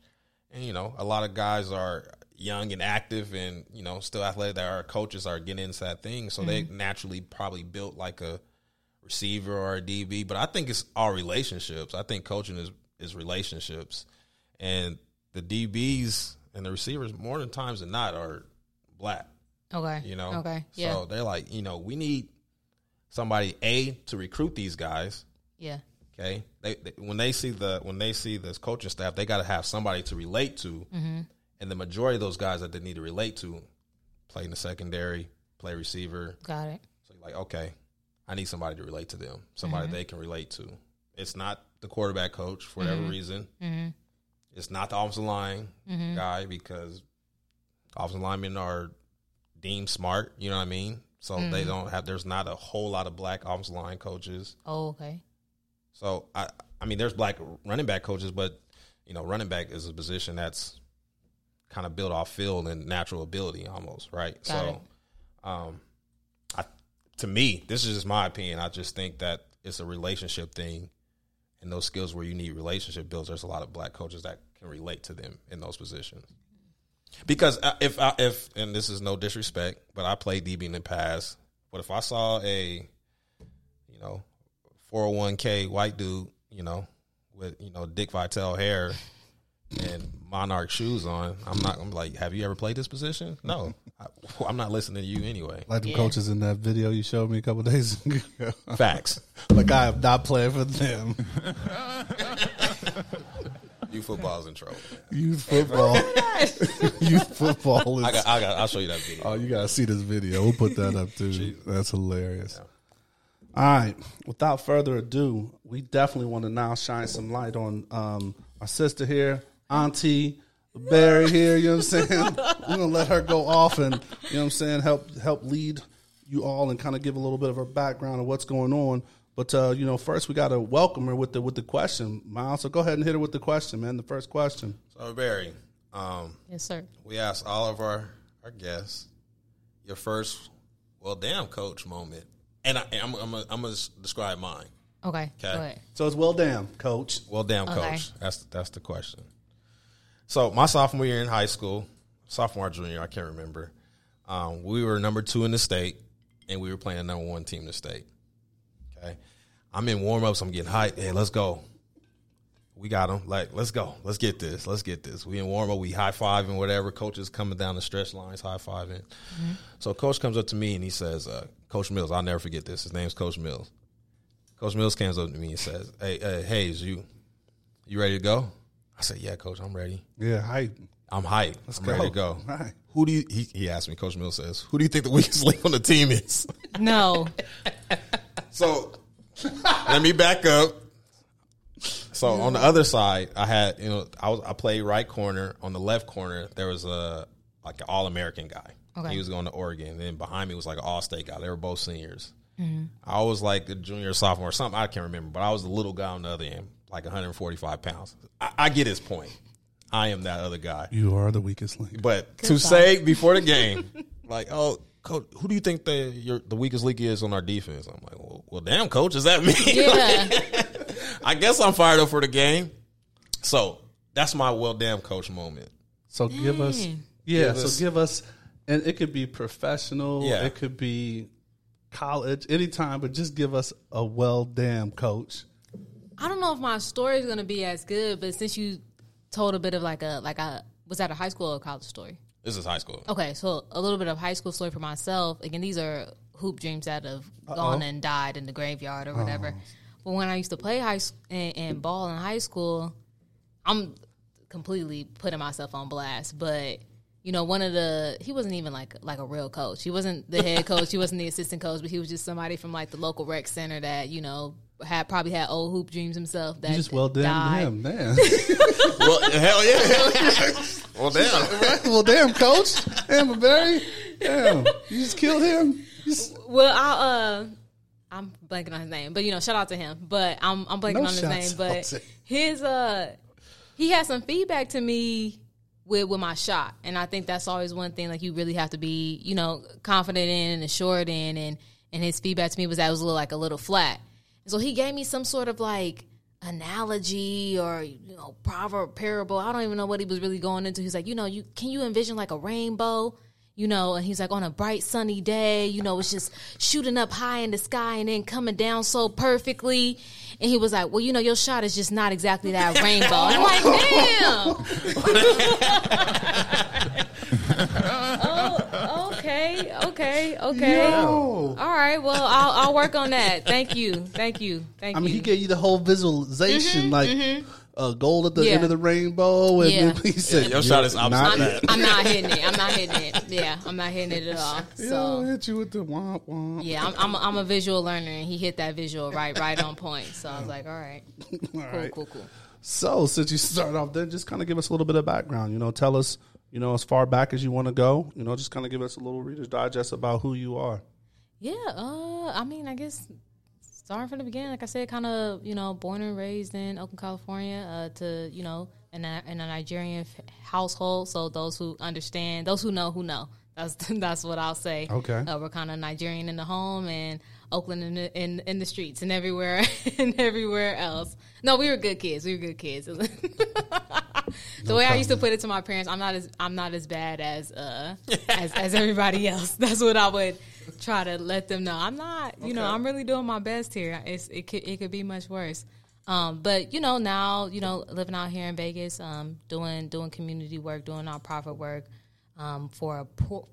and you know, a lot of guys are young and active, and you know, still athletic. That are coaches are getting into that thing, so they naturally probably built like a receiver or a DB. But I think it's all relationships. I think coaching is is relationships, and the DBs and the receivers more than times than not are black. okay, You know, okay, yeah, So they're like, you know, we need somebody a to recruit these guys. yeah, Okay, they, they when they see the when they see this coaching staff, they got to have somebody to relate to, Mm-hmm. And the majority of those guys that they need to relate to play in the secondary, play receiver. got it. So you're like, okay, I need somebody to relate to them, somebody Mm-hmm. they can relate to. It's not the quarterback coach for whatever Mm-hmm. reason. It's not the offensive line guy because offensive linemen are deemed smart. You know what I mean? So Mm-hmm. they don't have. There's not a whole lot of black offensive line coaches. Oh, okay, So I, I mean, there's black running back coaches, but you know, running back is a position that's kind of build off field and natural ability, almost right. Got so, um, I, to me, this is just my opinion. I just think that it's a relationship thing, and those skills where you need relationship builds. There's a lot of black coaches that can relate to them in those positions. Because uh, if I, if and this is no disrespect, but I played DB in the past. But if I saw a, you know, 401k white dude, you know, with you know Dick Vitale hair *laughs* and Monarch shoes on, I'm not. I'm like, have you ever played this position? No, *laughs* I, I'm not listening to you anyway. Like the Yeah. coaches in that video you showed me a couple days *laughs* ago. Facts. like I am not playing for them. *laughs* You football's in trouble. Youth football. Youth football is. I got. I got. I'll show you that video. oh, you gotta see this video. We'll put that up too. That's hilarious. All right. Without further ado, we definitely want to now shine some light on um, our sister here, Auntie Barry here. You know what I'm saying? *laughs* We're gonna let her go off and you know what I'm saying help help lead you all and kind of give a little bit of her background of what's going on. But uh, you know, first we got to welcome her with the with the question, Miles. So go ahead and hit her with the question, man. The first question. So Barry, um, Yes, sir. we asked all of our our guests your first, well, damn, coach moment, and I, I'm I'm gonna- I'm gonna describe mine. Okay. Okay. So it's well, damn, coach. Well, damn, Okay. coach. That's that's the question. So my sophomore year in high school, sophomore junior, I can't remember. Um, we were number two in the state, and we were playing the number one team in the state. Okay, I'm in warm ups. I'm getting hyped. Hey, let's go. We got them. Like, let's go. Let's get this. Let's get this. We in warm up. We high fiving whatever. Coach is coming down the stretch lines, high fiving. So coach comes up to me and he says, uh, "Coach Mills, I'll never forget this. His name's Coach Mills." Coach Mills comes up to me and says, "Hey, hey Hayes, you you ready to go?" I said, "Yeah, coach, I'm ready. Yeah, hi. I'm hyped. I'm ready to go." Right. Who do you? He, he asked me. Coach Mill says, "Who do you think the *laughs* weakest link on the team is?" *laughs* No. So let me back up. So on the other side, I had you know I was I played right corner. On the left corner, there was a like an All American guy. Okay. He was going to Oregon. And then behind me was like an All State guy. They were both seniors. Mm-hmm. I was like a junior, sophomore, something I can't remember, but I was the little guy on the other end, like 145 pounds. I, I get his point. I am that other guy. You are the weakest link. But to say before the game, *laughs* like, oh, coach, who do you think the your, the weakest link is on our defense? I'm like, well, well damn, coach, is that me? Yeah. *laughs* I guess I'm fired up for the game. So that's my well, damn, coach moment. So give us, yeah. Give so us- give us, and it could be professional. Yeah. It could be college, anytime. But just give us a well, damn, coach. I don't know if my story is gonna be as good, but since you told a bit of like a like a was that a high school or college story? This is high school. Okay, so a little bit of high school story for myself. Again, these are hoop dreams that have gone and died in the graveyard or whatever. But when I used to play high s- and, and ball in high school, I'm completely putting myself on blast. But you know, one of the he wasn't even like like a real coach. He wasn't the head coach. He wasn't the *laughs* assistant coach, but he was just somebody from like the local rec center that you know had probably had old hoop dreams himself. That You just well, damn died. him, *laughs* man. well, hell yeah. *laughs* well, damn. well, damn, coach. Damn, Barry. Damn, you just killed him. Just- Well, I uh, I'm blanking on his name, but you know, shout out to him. But I'm I'm blanking No on his name. But to- his uh, he had some feedback to me with with my shot, and I think that's always one thing like you really have to be you know confident in and assured in, and and his feedback to me was that it was a little like a little flat. And so he gave me some sort of like analogy or you know proverb parable. I don't even know what he was really going into. He's like, you know, you can you envision like a rainbow? You know, and he's like on a bright sunny day, you know, it's just shooting up high in the sky and then coming down so perfectly. And he was like, Well, you know, your shot is just not exactly that *laughs* rainbow. And I'm like, damn. *laughs* oh, okay, okay, okay. Yo. All right, well, I'll, I'll work on that. Thank you, thank you, thank you. I mean, you. he gave you the whole visualization, mm-hmm, like mm-hmm. Uh, gold at the Yeah. end of the rainbow, and Yeah. then *laughs* he said, Your shot is "You're opposite not I'm, I'm not hitting it. I'm not hitting it. Yeah, I'm not hitting it at all. Yeah, So I'll hit you with the womp womp. yeah, I'm I'm a, I'm a visual learner, and he hit that visual right right on point. So I was like, all right, *laughs* All cool, right. cool, cool. So, since you start off there, just kind of give us a little bit of background. You know, tell us, you know, as far back as you want to go. You know, just kind of give us a little Reader's Digest about who you are. Yeah, uh, I mean, I guess starting from the beginning, like I said, kind of, you know, born and raised in Oakland, California, uh, to, you know, in a, in a Nigerian f- household. So those who understand, those who know, who know. That's *laughs* that's what I'll say. Okay. uh, we're kind of Nigerian in the home and Oakland in the in, in the streets and everywhere *laughs* and everywhere else. No, we were good kids. We were good kids. *laughs* the way I used to put it to my parents, I'm not as I'm not as bad as uh *laughs* as, as everybody else. That's what I would try to let them know. I'm not. You know, I'm really doing my best here. It's it could it could be much worse. Um, but you know now you know living out here in Vegas, um, doing doing community work, doing nonprofit work um, for a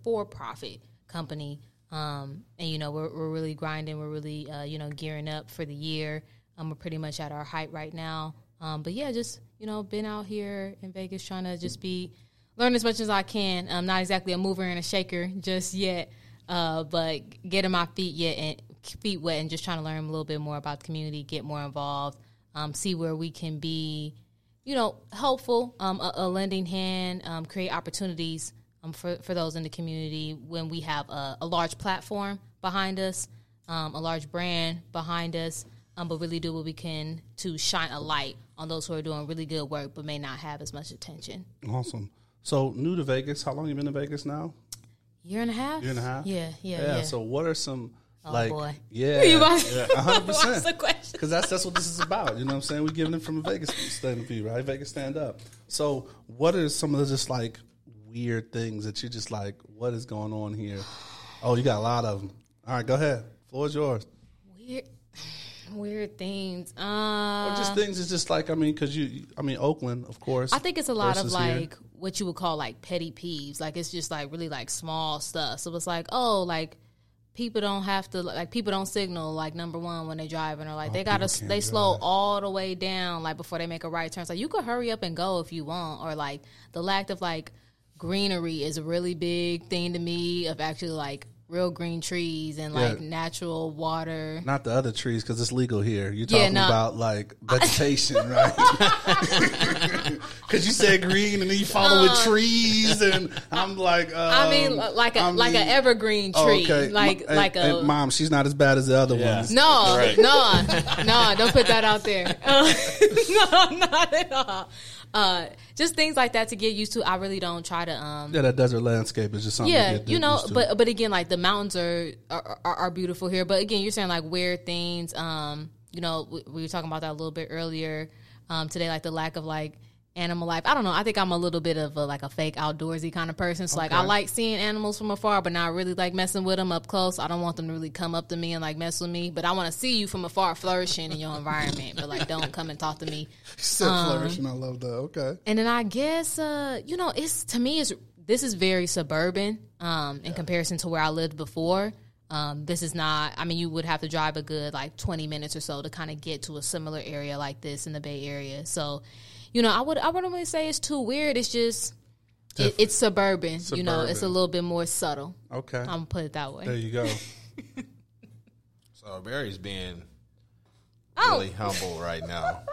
for profit company. Um, and you know we're we're really grinding. We're really uh, you know gearing up for the year. Um, we're pretty much at our height right now. Um, but yeah, just you know, been out here in Vegas trying to just be learn as much as I can. I'm not exactly a mover and a shaker just yet, uh, but getting my feet yet and feet wet and just trying to learn a little bit more about the community, get more involved, um, see where we can be, you know, helpful, um, a, a lending hand, um, create opportunities um, for for those in the community when we have a, a large platform behind us, um, a large brand behind us, um, but really do what we can to shine a light on those who are doing really good work but may not have as much attention. Awesome. So new to Vegas. How long you been in Vegas now? Year and a half. Year and a half. Yeah, yeah, Yeah. yeah. So what are some Oh, like? boy. Yeah. *laughs* You about- yeah, hundred *laughs* What's the percent. question? Because that's that's what this is about. You know what I'm saying? We're giving it from a Vegas stand of view, right? Vegas stand up. So what are some of the just like weird things that you're just like? What is going on here? Oh, you got a lot of them. All right, go ahead. Floor is yours. Weird, *sighs* weird things. Or Uh, just things is just like I mean, because you, I mean, Oakland, of course. I think it's a lot of versus here. like what you would call like petty peeves. Like it's just like really like small stuff. So it's like, oh, like people don't have to like people don't signal like number one when they're driving or like they gotta Oh, people can't they slow all the way down like before they make a right turn. So like you could hurry up and go if you want, or like the lack of like greenery is a really big thing to me of actually like real green trees and like Yeah. natural water. Not the other trees because it's legal here. You're Yeah, talking no. about like vegetation, *laughs* right? *laughs* Because you said green and then you follow with trees, and I'm like, um, *laughs* Uh, I mean, like a I like an mean- evergreen Oh, tree, okay. like Ma- like hey, a hey, mom. She's not as bad as the other Yeah. ones. No, Right. no, no, don't put that out there. Uh, no, not at all. Uh, just things like that to get used to. I really don't try to. Um, Yeah, that desert landscape is just something. to yeah, get you know, but but again, like the mountains are are, are are beautiful here. But again, you're saying like weird things. Um, you know, we, we were talking about that a little bit earlier um, today, like the lack of like animal life. I don't know. I think I'm a little bit of a, like a fake outdoorsy kind of person. So like I like seeing animals from afar, but not really like messing with them up close. I don't want them to really come up to me and like mess with me. But I want to see you from afar flourishing in your environment. But like, don't come and talk to me. *laughs* Still um, flourishing. I love that. Okay. And then I guess uh, you know, it's to me is this is very suburban um, in comparison to where I lived before. Um, this is not. I mean, you would have to drive a good like twenty minutes or so to kind of get to a similar area like this in the Bay Area. So, you know, I would I wouldn't really say it's too weird. It's just it, it's suburban, You know, it's a little bit more subtle. Okay. I'm gonna put it that way. there you go. *laughs* So Barry's being Oh. really humble right now.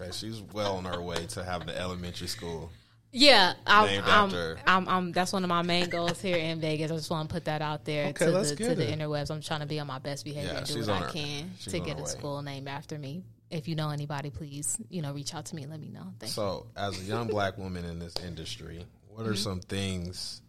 Okay, she's well on her way to having the elementary school. Yeah, I'm, Named I'm, after- I'm, I'm, That's one of my main goals here in Vegas. I just want to put that out there Okay, to the to the interwebs. I'm trying to be on my best behavior Yeah, and do what I her- can to get a way. school named after me. If you know anybody, please, you know, reach out to me. Let me know. Thank you. So, as a young black woman in this industry, what Mm-hmm. are some things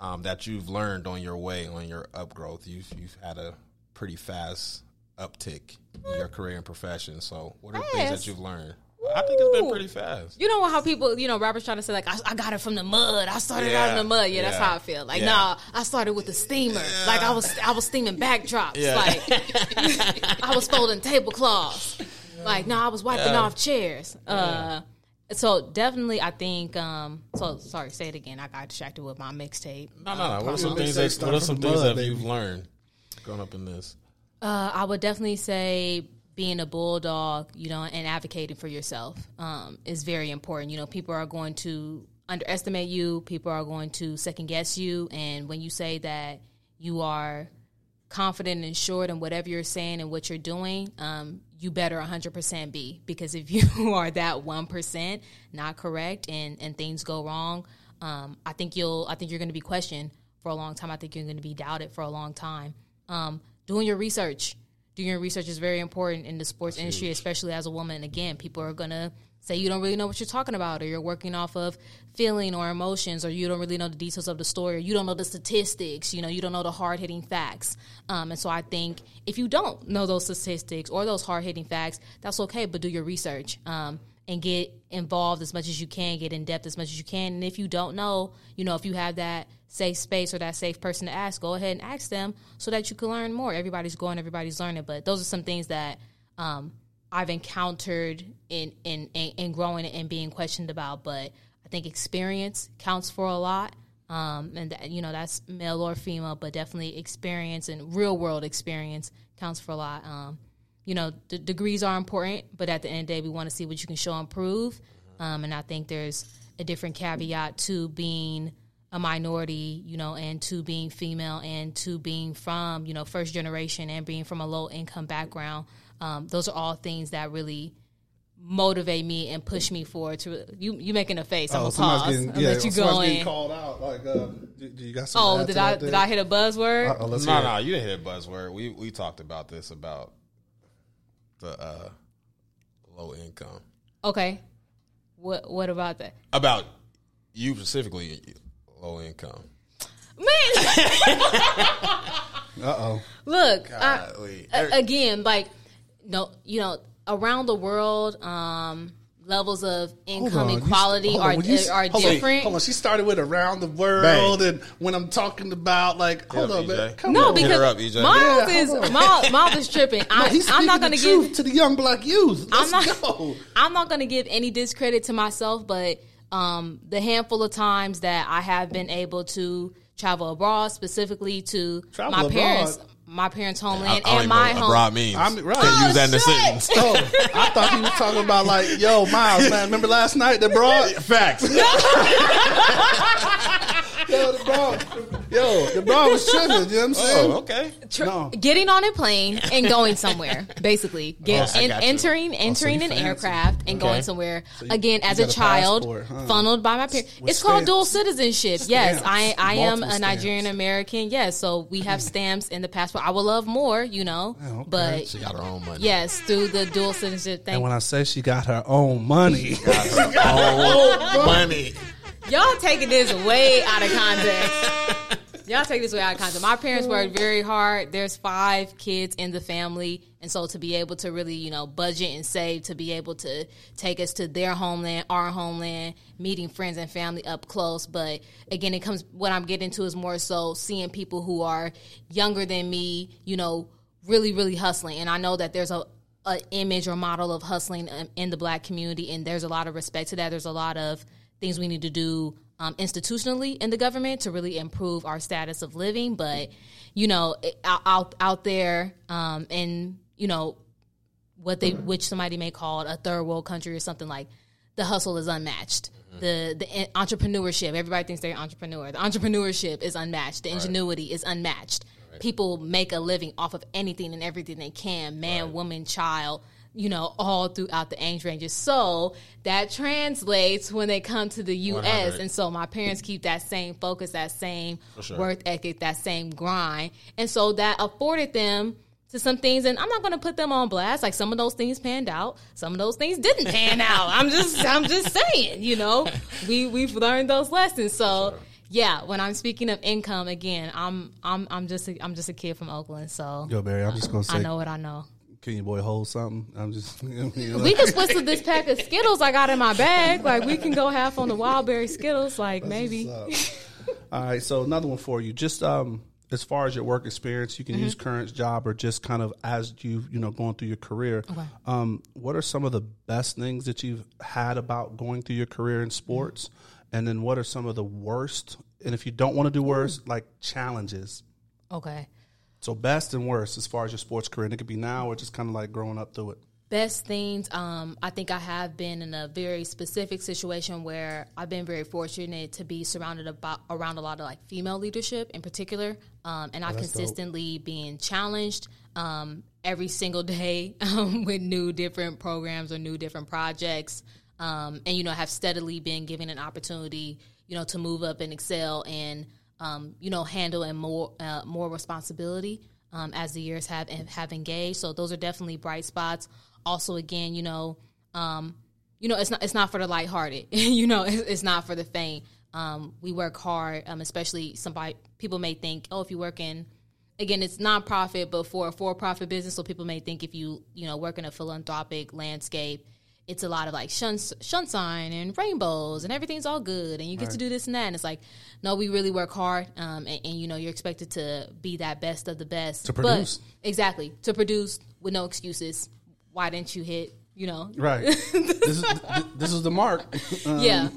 um, that you've learned on your way, on your upgrowth? You've you've had a pretty fast uptick in your career and profession. So, what are things that you've learned? I think it's been pretty fast. You know how people, you know, rappers trying to say like, I, I got it from the mud. I started out in the mud. Yeah, that's how I feel. Like, yeah. nah, I started with the steamer. Like I was, I was steaming backdrops. Yeah. Like *laughs* I was folding tablecloths. Like, no, I was wiping Yeah. off chairs. Uh, so definitely, I think. Um, so sorry, say it again. I got distracted with my mixtape. No, no, no. What are some things that What are some things mud, that you've baby. learned growing up in this? Uh, I would definitely say being a bulldog, you know, and advocating for yourself um, is very important. You know, people are going to underestimate you. People are going to second guess you, and when you say that you are confident and assured in whatever you're saying and what you're doing, um, you better 100% be. Because if *laughs* you are that 1% not correct and, and things go wrong, um, I think you'll, I think you're going to be questioned for a long time. I think you're going to be doubted for a long time. Um, doing your research. Doing your research is very important in the sports industry, especially as a woman. Again, people are going to say you don't really know what you're talking about or you're working off of feeling or emotions or you don't really know the details of the story or you don't know the statistics you know you don't know the hard-hitting facts. Um, and so i think if you don't know those statistics or those hard-hitting facts that's okay but do your research um, and get involved as much as you can get in depth as much as you can. And if you don't know you know if you have that safe space or that safe person to ask go ahead and ask them so that you can learn more. Everybody's going everybody's learning but those are some things that um, I've encountered in, in in in growing and being questioned about, but I think experience counts for a lot. Um, and that, you know that's male or female, but definitely experience and real world experience counts for a lot. Um, you know, the degrees are important, but at the end of the day, we want to see what you can show and prove. Um, and I think there's a different caveat to being a minority, you know, and to being female and to being from, you know, first generation and being from a low income background. Um, those are all things that really motivate me and push me forward to you you making a face i'm Oh, gonna pause getting, yeah, let you somebody's go getting in called out. Like, uh, do, do you got some? oh did i did i hit a buzzword Uh, let's No, hear it. no, you didn't hit buzzword. We we talked about this about the uh, low income. okay what what about that About you specifically, low income. man *laughs* Uh oh. look I, again like no you know around the world um levels of income equality are, are different Hold on, she started with around the world, and when I'm talking about like, hold up, on, man, come no on. Hit because up, EJ. Miles Yeah, is hold. Miles, Miles is tripping. I, He's I'm not going to give to the young black youth. I'm not. go. I'm not going to give any discredit to myself, but um, the handful of times that I have been able to travel abroad, specifically to Travel my abroad? parents, my parents' homeland, I don't and my home. abroad means. I'm- right. Can't use that in the shit. sentence. *laughs* Oh, I thought he was talking about like, yo, Miles, man, remember last night the broad? *laughs* Facts. *laughs* Yo, the broad, yo, the broad was tripping. You know what I'm saying? oh, okay. Tr- No. Getting on a plane and going somewhere, basically, *laughs* oh, Get, Oh, I en- got entering entering you an fancy. aircraft and Okay. going somewhere you- again you as a child, passport, huh? funneled by my parents. With It's called dual stamps. citizenship. Yes, I I am Multiple a Nigerian. American. Yes, so we have mm. stamps in the passport. I would love more, you know, oh, okay. but She got her own money. yes, through the dual citizenship thing. And when I say she got her own money, Oh, *laughs* money. Y'all taking this way out of context. Y'all take this way out of context. My parents worked very hard. There's five kids in the family, and so to be able to really, you know, budget and save to be able to take us to their homeland, our homeland, meeting friends and family up close. But again, it comes what I'm getting to is more so seeing people who are younger than me, you know, really, really hustling. And I know that there's a an image or model of hustling um, in the black community, and there's a lot of respect to that. There's a lot of things we need to do um, institutionally in the government to really improve our status of living. But you know, out out, there, um, in you know what they which somebody may call it a third world country or something like the hustle is unmatched. The the entrepreneurship, everybody thinks they're an entrepreneur. The entrepreneurship is unmatched. The ingenuity is unmatched. People make a living off of anything and everything they can, man, woman, child, you know, all throughout the age ranges. So that translates when they come to the US. 100. And so my parents keep that same focus, that same sure. work ethic, that same grind. And so that afforded them to some things and I'm not going to put them on blast like some of those things panned out some of those things didn't pan out I'm just I'm just saying you know we we've learned those lessons so yeah when I'm speaking of income again I'm I'm I'm just a, I'm just a kid from Oakland so yo, Barry, I'm just gonna say I know what I know can your boy hold something? I'm just, *laughs* you know, we can split to this pack of Skittles I got in my bag like we can go half on the wildberry Skittles like maybe All right, so another one for you. Just um, as far as your work experience, you can use current job or just kind of as you you know going through your career. Okay. Um, what are some of the best things that you've had about going through your career in sports, and then what are some of the worst? And if you don't want to do worse, like challenges. okay So best and worst as far as your sports career, and it could be now or just kind of like growing up through it. best things um, i think i have been in a very specific situation where i've been very fortunate to be surrounded about around a lot of like female leadership in particular um, and i've that's dope. consistently been challenged um, every single day *laughs* um, with new different programs or new different projects um, and you know have steadily been given an opportunity you know to move up and excel and um, you know handle and more uh, more responsibility um, as the years have have engaged. So those are definitely bright spots. Also, again, you know, um, you know, it's not it's not for the lighthearted. *laughs* you know, it's, it's not for the faint. Um, we work hard, um, especially somebody people may think, oh, if you work in again, it's nonprofit, but for a for-profit business, so people may think if you you know work in a philanthropic landscape, it's a lot of like shun, sunshine and rainbows and everything's all good and you get to do this and that. And it's like, no, we really work hard, um, and, and you know you're expected to be that best of the best To produce. But, exactly to produce with no excuses. Why didn't you hit? You know, Right. *laughs* this is this is the mark. Um, Yeah.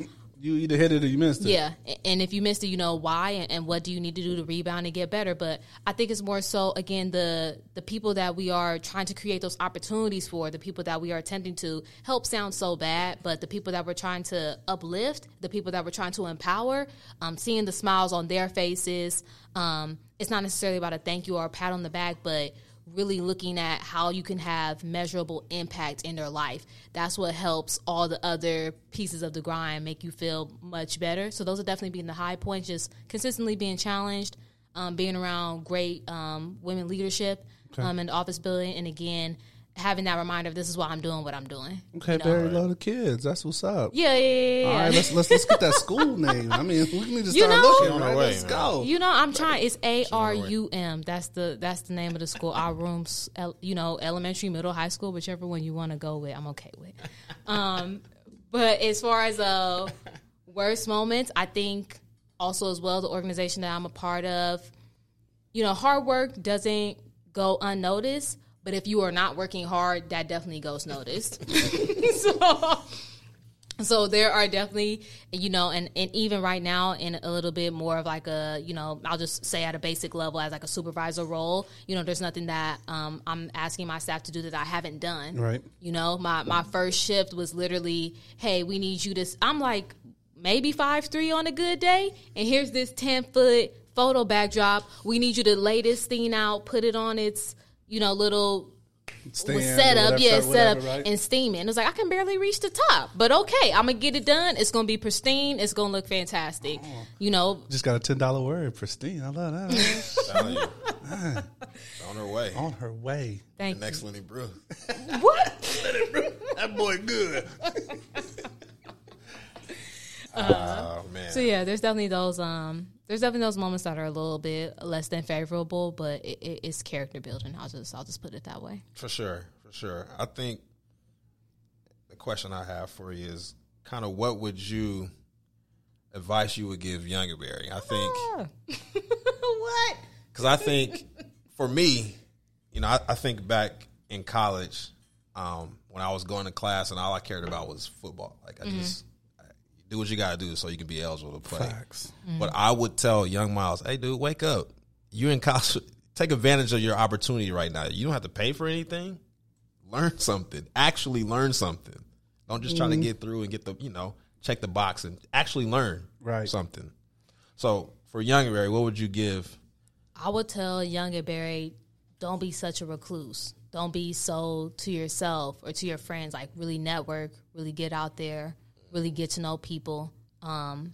You either hit it or you missed it. Yeah, and if you missed it, you know why, and, and what do you need to do to rebound and get better. But I think it's more so again the the people that we are trying to create those opportunities for, the people that we are attempting to help sound so bad, but the people that we're trying to uplift, the people that we're trying to empower, um, seeing the smiles on their faces. Um, it's not necessarily about a thank you or a pat on the back, but really looking at how you can have measurable impact in their life. That's what helps all the other pieces of the grind make you feel much better. So those are definitely being the high points, just consistently being challenged, um, being around great um, women leadership um, in the office building, and again having that reminder of this is why I'm doing what I'm doing. Okay, you know? Barry love the kids. That's what's up. Yeah, yeah, yeah. yeah. All right, let's let's let's get that school *laughs* name. I mean, we need to You start know- looking. Right? way, let's man. go. You know, I'm trying. It's A R U M. That's the that's the name of the school. Our rooms, you know, elementary, middle, high school, whichever one you want to go with. I'm okay with. Um, but as far as uh, worst moments, I think also as well the organization that I'm a part of. You know, hard work doesn't go unnoticed, but if you are not working hard, that definitely goes noticed. *laughs* *laughs* so so there are definitely you know and, and even right now in a little bit more of like a you know i'll just say at a basic level as like a supervisor role you know there's nothing that um, i'm asking my staff to do that i haven't done Right. you know my my first shift was literally hey we need you to i'm like maybe five three on a good day and here's this 10 foot photo backdrop we need you to lay this thing out put it on its you know little Stand was set up, whatever, yeah, whatever, set up right? and steaming. It was like I can barely reach the top, but okay, I'm gonna get it done. It's gonna be pristine. It's gonna look fantastic. Oh. You know, Just got a ten dollar word, pristine. I love that. Telling *laughs* on her way. On her way. thank The next Lenny Bruce. you. What? *laughs* That boy good. *laughs* Oh man. So yeah, there's definitely those. Um, there's definitely those moments that are a little bit less than favorable, but it, it, it's character building. I'll just I'll just put it that way. For sure, for sure. I think the question I have for you is kind of what would you advice you would give younger Barry? I think *laughs* what? because I think for me, you know, I, I think back in college um, when I was going to class and all I cared about was football. Like I just I, do what you got to do so you can be eligible to play. Facts. Mm-hmm. But I would tell young Miles, hey, dude, wake up. You're in college. *laughs* Take advantage of your opportunity right now. You don't have to pay for anything. Learn something. Actually learn something. Don't just try to mm-hmm. get through and get the, you know, check the box and actually learn Right. something. So for young Barry, what would you give? I would tell younger Barry, don't be such a recluse. Don't be so to yourself or to your friends. Like really network, really get out there, really get to know people. Um,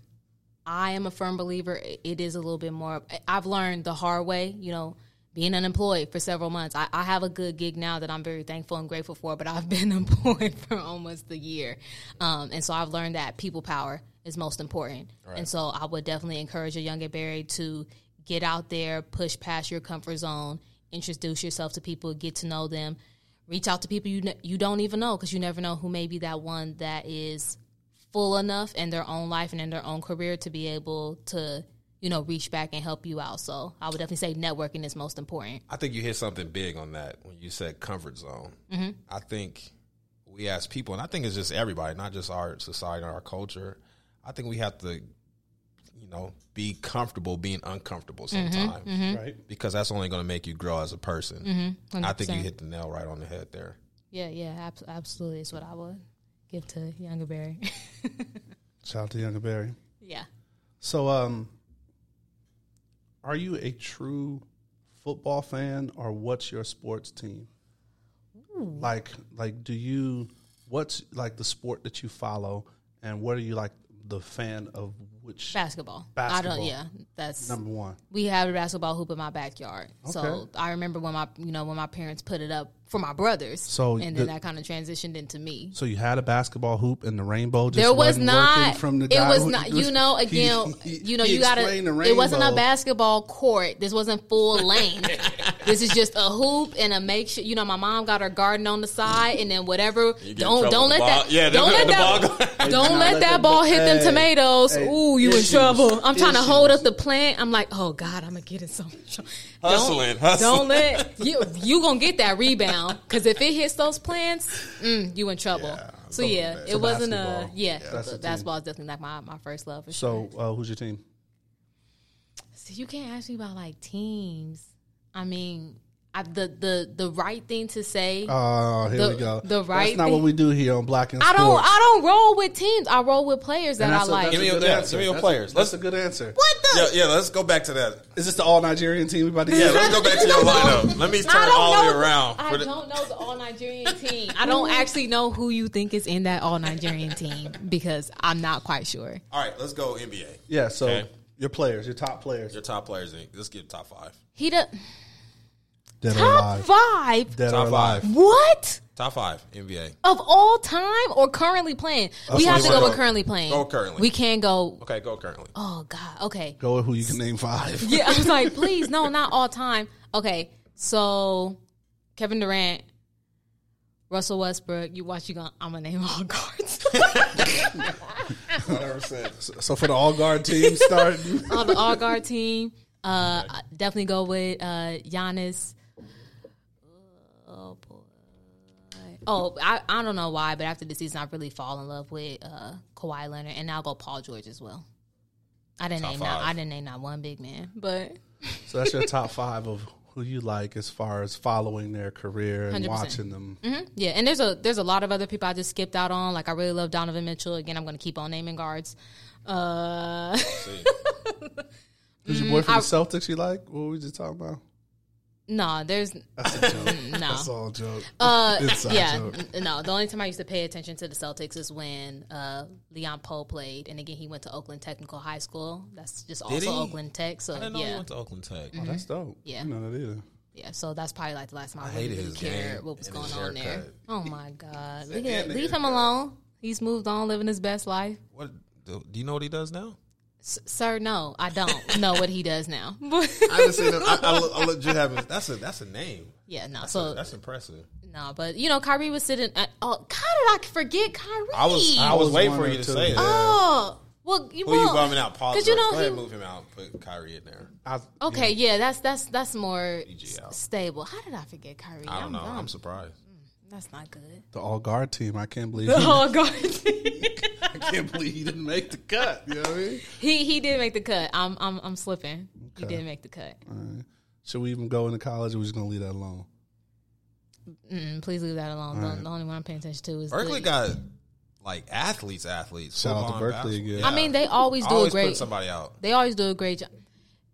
I am a firm believer. It is a little bit more. I've learned the hard way. You know, being unemployed for several months. I, I have a good gig now that I'm very thankful and grateful for. But I've *laughs* been employed for almost a year, um, and so I've learned that people power is most important. And so I would definitely encourage a younger Barry to get out there, push past your comfort zone, introduce yourself to people, get to know them, reach out to people you you don't even know because you never know who may be that one that is full enough in their own life and in their own career to be able to you know reach back and help you out. So I would definitely say networking is most important. I think you hit something big on that when you said comfort zone. Mm-hmm. I think we as people, and I think it's just everybody, not just our society or our culture. I think we have to, you know, be comfortable being uncomfortable mm-hmm. sometimes mm-hmm. Right. because that's only going to make you grow as a person. I think you hit the nail right on the head there. Yeah, yeah, ab- absolutely is what I would give to younger Barry. *laughs* Shout out to Younger Barry. yeah. So, um, are you a true football fan, or what's your sports team? Like, like, do you? What's like the sport that you follow, and what are you like the fan of? Which Basketball. I Basketball. don't. Yeah, that's number one? we have a basketball hoop in my backyard. So I remember when my you know when my parents put it up for my brothers. So and the- then that kind of transitioned into me. So you had a basketball hoop, and the rainbow just There was wasn't not. from the it guy was who- not. You *laughs* know, again, *laughs* he- you know, you got to. It wasn't a basketball court. This wasn't full *laughs* length. this is just a hoop and a makeshift. You know, my mom got her garden on the side, and then whatever. Don't don't let that. Yeah, don't don't let let that. the ball Don't let let that ball hit them tomatoes. hey, Ooh, you issues, in trouble. I'm trying to hold up the plant. I'm like, oh God, I'm gonna get in so much. trouble. Hustling, hustling. Don't let you. You gonna get that rebound because if it hits those plants, mm, you in trouble. Yeah, so yeah, that. it So wasn't a basketball. yeah. That's the team. basketball is definitely like my, my first love. For sure. So, uh, who's your team? So you can't ask me about like teams. I mean, I, the the the right thing to say. Oh, here The- we go. the right That's not thing- what we do here on Black and I don't I don't roll with teams. I roll with players that And I like. Give me a your- good yeah, give me your That's a- players. That's a good answer. what the? Yeah, yeah. Let's go back to that. Is this the all Nigerian team we about to Yeah, get? let's go back to your *laughs* lineup. Let me turn all the way around. I the- don't know the all Nigerian team. I don't actually know who you think is in that all Nigerian team because I'm not quite sure. all right, let's go NBA. Yeah, so Okay. your players, your top players. Your top players. in- Let's get top five. He does Dead or top alive. five. Dead Top or alive. five. What Top five NBA. of all time or currently playing? we have to go with currently playing. Go currently. We can't go. Okay, go currently. Oh God. Okay. Go with who you can name five. Yeah, I was like, *laughs* please, no, not all time. Okay, so Kevin Durant, Russell Westbrook. You watch, you going I'm gonna name all guards. *laughs* *laughs* 100%. So for the all guard team starting, on the all guard team. Uh, I definitely go with uh, Giannis. Oh boy. Oh, I, I don't know why, but after the season, I really fall in love with uh, Kawhi Leonard, and now I'll go Paul George as well. I didn't Top name not. I didn't name not one big man, but so that's your top five of who you like as far as following their career and 100%. watching them. yeah. And there's a there's a lot of other people I just skipped out on. Like I really love Donovan Mitchell. Again, I'm going to keep on naming guards. Uh. Who's your boy from *laughs* I- the Celtics you like? What were we just talking about? No, there's That's a joke. *laughs* no. That's all a joke. Uh, Inside yeah, joke. n- no. The only time I used to pay attention to the Celtics is when uh, Leon Powe played, and again he went to Oakland Technical High School. That's just also he? Oakland Tech. So I didn't know he yeah, went to Oakland Tech. Oh, that's dope. Yeah. I didn't know that either. yeah. So that's probably like the last time I, I really, hated his cared game what was going on there. Oh my god, leave, and the leave him alone. He's moved on, living his best life. What? Do do you know what he does now? S- sir, no, I don't know what he does now. *laughs* I just seen him. I, I, look- I legit have. That's a that's a name. yeah, no. That's, So that's impressive. no, but you know, Kyrie was sitting. At, oh, how did I forget Kyrie? I was I I was, was waiting for you to too. say that. Oh, well, you Who you well, bumming out? Pause. 'cause you know Go ahead, he- move him out. Put Kyrie in there. I, Okay, yeah, that's that's that's more s- stable. How did I forget Kyrie? I don't know. dumb. I'm surprised. Mm, that's not good. The all guard team. I can't believe. Oh god, *laughs* I can't believe he didn't make the cut. You know what I mean? he he did make the cut. I'm I'm I'm slipping. He Okay. did make the cut. Should we even go into college? or we just gonna leave that alone? Mm-mm, please leave that alone. The, Alright. the only one I'm paying attention to is Berkeley the- got like athletes, athletes. Shout out to Berkeley basketball. again. I mean, they always do always a great. putting somebody out. They always do a great job.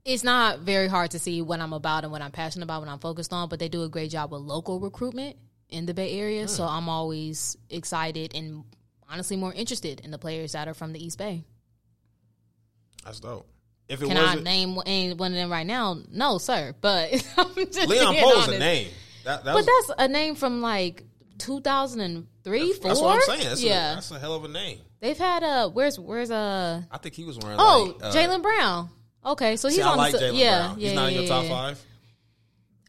It's not very hard to see what I'm about and what I'm passionate about, what I'm focused on, but they do a great job with local recruitment in the Bay Area. So I'm always excited and honestly more interested in the players that are from the East Bay. That's dope. If it Can I name one any one of them right now? No, sir. But *laughs* I'm just Leon being Powe is a name. That, that But was, that's a name from like 2003, four. that's what I'm saying. That's yeah, a, that's a hell of a name. they've had a where's where's a I think he was wearing. oh like, uh, Jaylen Brown. Okay, so he's See, on like the yeah yeah He's not in yeah, your top yeah. five.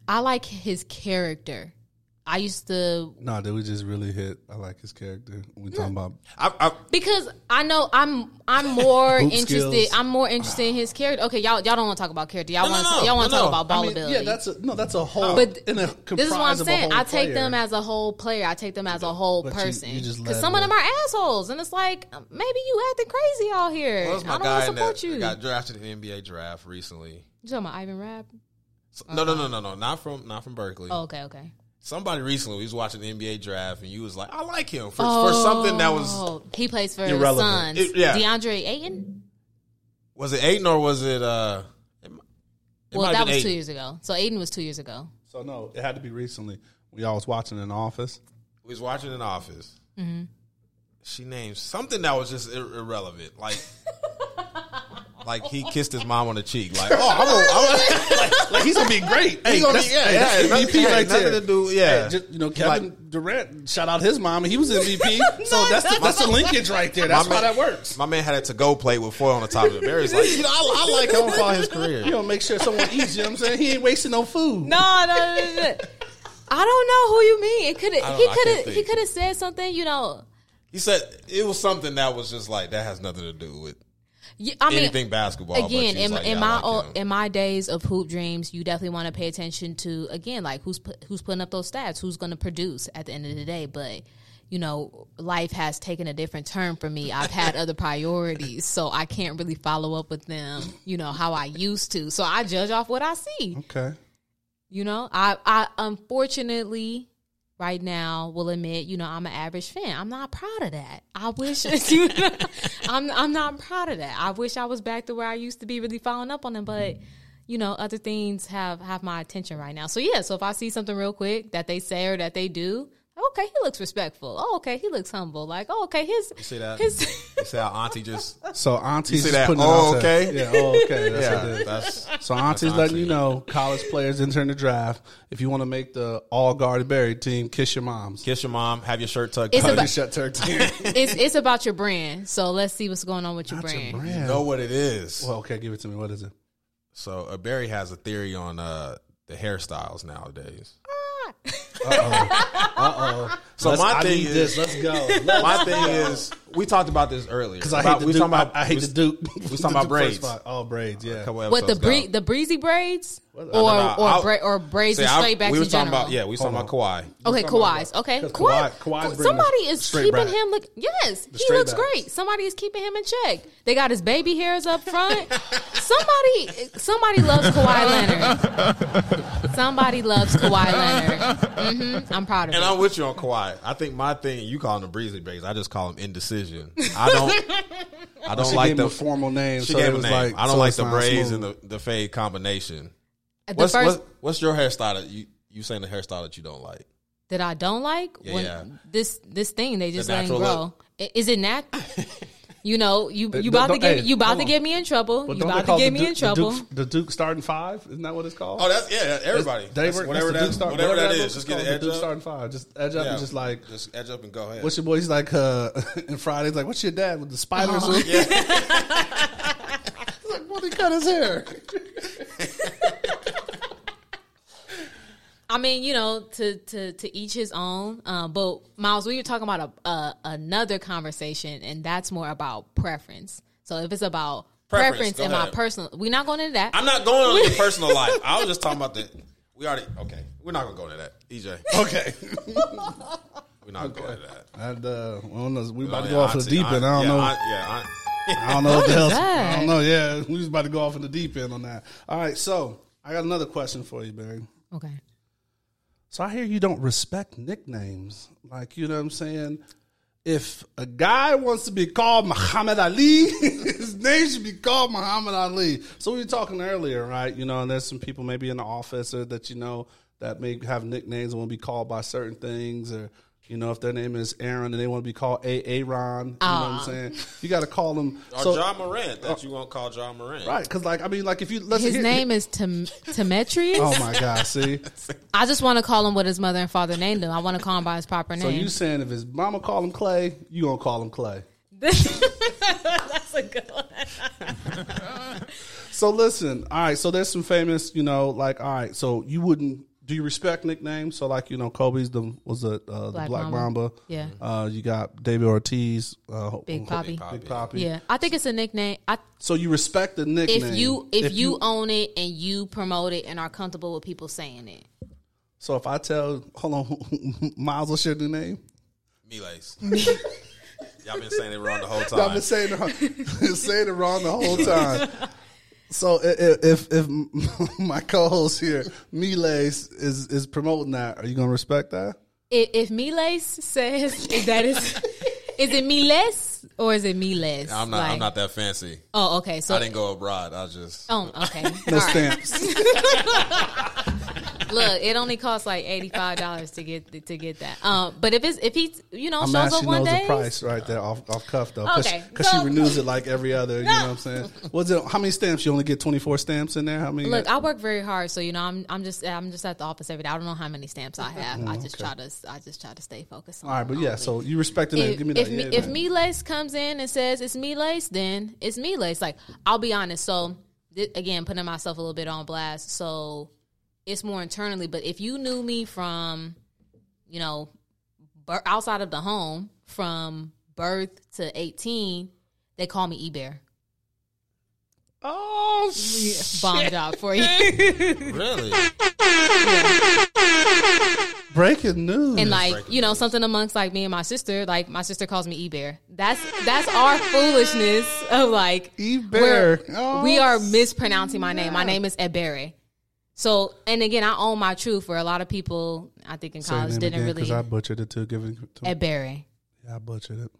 I like his character. I used to No, did we just really hit? I like his character. We talking about I, I, because I know I'm I'm *laughs* more interested. skills. I'm more interested in his character. Okay, y'all y'all don't want to talk about character. Y'all No, no, want no, y'all want to no, talk no. about ball I mean, ability. yeah, that's a no. That's a oh. whole. But in a, this is what I'm comprised of a saying. I take player. them as a whole player. I take them as a whole But person. Because some of them are assholes, and it's like maybe you acting crazy out here. well, that's I don't guy want to support that you. got drafted in the NBA draft recently. You talking about Ivan Rabb? So- no, no, uh-huh. no, no, no, not from not from Berkeley. Oh, okay, okay. Somebody recently was watching the NBA draft, and you was like, "I like him for, for something that was Oh, he plays for Irrelevant. Suns. It- yeah. DeAndre Ayton. was it Ayton or was it uh?" It, it Well, that been was two years ago. So Ayton was two years ago. So no, it had to be recently. We all was watching in the office. We was watching in office. Mm-hmm. She named something that was just ir- irrelevant, like. *laughs* Like he kissed his mom on the cheek, like oh, I'm gonna, I'm gonna, *laughs* like, like he's gonna be great. Hey, He's gonna be- yeah, hey, yeah, that's nothing- MVP yeah, right nothing there. to do- yeah. Hey, just, you know, Kevin Durant shout out his mom, he was MVP. *laughs* so No, that's the, that's the linkage right there. That's My how man- that works. My man had a to-go plate with foil on the top of it. Barry's like, *laughs* you know, I, I like him for his career. You know, make sure someone eats. You know what I'm saying? He ain't wasting no food. No, no, no, no, no. I don't know who you mean. It could I have. don't He could have. He could have said something. You know. He said it was something that was just like that has nothing to do with y- I mean, anything basketball. again, in, like, in yeah, my I like o- him. in my days of hoop dreams, you definitely want to pay attention to again, like who's put, who's putting up those stats, who's going to produce at the end of the day. But you know, life has taken a different turn for me. I've had *laughs* other priorities, so I can't really follow up with them. You know how I used to. So I judge off what I see. Okay. You know, I I unfortunately right now will admit, you know, I'm an average fan. I'm not proud of that. I wish you *laughs* know, *laughs* I'm I'm not proud of that. I wish I was back to where I used to be really following up on them, but you know, other things have have my attention right now. So yeah, so if I see something real quick that they say or that they do, okay, he looks respectful. Oh, okay, he looks humble. Like, oh, okay, his You see that? his You see how Auntie just *laughs* So Auntie's see just that? putting it Oh, out there. okay. Yeah, oh, okay. *laughs* That's yeah, what that's So Auntie's That's letting Auntie. you know college players entering the draft. If you want to make the all guard buried team, kiss your moms. kiss your mom, have your shirt tucked. It's about- shut Turk team. it's it's about your brand. So let's see what's going on with your Not your brand. brand. know what it is. Well, okay, give it to me. What is it? So uh, Barry has a theory on uh, the hairstyles nowadays. *laughs* Uh-oh. So Let's- my I thing need is, this. Let's go. my thing is, we talked about this earlier Because I About- hate the we Duke. talking about I, I hate we the Duke. We *laughs* The was talking about braids. All. Oh, braids. Yeah. What the episodes bree- ago. the breezy braids or no, no, or I'll- bra- or braids See, and I- straight backs we in talking general? about yeah, we was talking about Kawhi. Okay, talking about Kawhi's. Okay, 'cause Kawhi. Kawhi- somebody is keeping back. him look. Yes, he looks backs. great. Somebody is keeping him in check. They got his baby hairs up front. *laughs* somebody, somebody loves Kawhi *laughs* Leonard. somebody loves Kawhi Leonard. hmm I'm proud of him. And it. I'm with you on Kawhi. I think my thing, you call him the breezy braids. I just call him indecision. I don't. *laughs* I don't She like gave the a formal name. She so gave it him a was name. like I don't so like the braids smooth. and the, the fade combination. the What's, first what's what's your hairstyle that you you saying the hairstyle that you don't like? that I don't like Yeah, when yeah. this this thing they just The let him grow. look. Is it nat? *laughs* you know, you Hey, you about to get hey, you about to get me in trouble. You don't about to get me Duke, in trouble. The Duke, the Duke starting five? Isn't that what it's called? Oh, that's yeah. Everybody, They That's whatever that's the that Duke start, whatever that book is. Just get called, the edge Duke up. starting five. Just edge up Yeah. and just like Just edge up and go ahead. What's your boy? He's like, uh, *laughs* in Fridays, like, what's your dad with the spiders? Oh. *laughs* He's like, well, he cut his hair. *laughs* I mean, you know, to to to each his own. Um, but Miles, we were talking about a, a another conversation, and that's more about preference. So if it's about Preference, preference, go in my personal, we're not going into that. I'm not going into your *laughs* personal life. I was just talking about the. We already okay. We're not gonna go into that. EJ, Okay. we're not going into that. and, uh, well, no, we about to go yeah, off in the deep end. I don't yeah, know. aunt- yeah, aunt- I don't know what the hell. *laughs* I don't know. Yeah, we was about to go off in the deep end on that. All right, so I got another question for you, Barry. okay. So I hear you don't respect nicknames. Like, you know what I'm saying? If a guy wants to be called Muhammad Ali, *laughs* his name should be called Muhammad Ali. So we were talking earlier, right? You know, and there's some people maybe in the office or that you know that may have nicknames and to be called by certain things or you know, if their name is Aaron and they want to be called A Aaron, you know what I'm saying? You got to call them. or so- Ja Morant that oh. you won't call Ja Morant. Right, because like I mean, like if you let's His here- name is Tim- Demetrius. Oh my God! See, *laughs* I just want to call him what his mother and father named him. I want to call him by his proper name. so name. you saying if his mama call him Clay, you gonna call him Clay? *laughs* That's a good one. *laughs* So listen, all right. So there's some famous, you know, like all right. So you wouldn't do you respect nicknames? So like you know, Kobe's the was it uh, the Black Black Mamba. Mamba? Yeah. Uh, you got David Ortiz, uh, Big Papi. Big Papi. Yeah, I think it's a nickname. I, So you respect the nickname if you if, you, own it and you promote it and are comfortable with people saying it, So if I tell, hold on, *laughs* Miles, what's your new name? Miles. *laughs* Y'all been saying it wrong the whole time. Y'all been saying it, wrong- *laughs* saying it wrong the whole time. So i- i- if if *laughs* my co-host here, Miles, is is promoting that, are you gonna respect that? if, if Miles says is that is *laughs* is it Miles or is it Miles? I'm not. I'm not that fancy. Oh, okay. So I didn't go abroad. I was just. Oh, okay. No All right. stamps. *laughs* Look, it only costs like eighty five dollars to get to get that. Um, but if it's if he you know I'm shows up she one knows day, the price right there off off cuff though, because Okay, she so- renews it like every other. You know what I'm saying? *laughs* What's it? How many stamps? You only get 24 stamps in there? How many? Look, I work very hard, so you know I'm I'm just I'm just at the office every day. I don't know how many stamps I have. I just try to I just try to stay focused. on All right, but yeah. it. So you respect if, Give me that. if, yeah, me, if man. Miles comes in and says it's Miles, then it's Miles. Like I'll be honest. So again, putting myself a little bit on blast. So it's more internally. But if you knew me from, you know, bir- outside of the home from birth to eighteen, they call me E Bear. oh, Bomb job for you. *laughs* Really? breaking news! and like you know something amongst like me and my sister like my sister calls me e-bear that's that's our foolishness of like E-Bear. we're- Oh, we are mispronouncing my name my name is ebere So, and again, I own my truth. For a lot of people, I think in Say college didn't again, really. 'cause I butchered it too. Give it to At Berry. Yeah, I butchered it.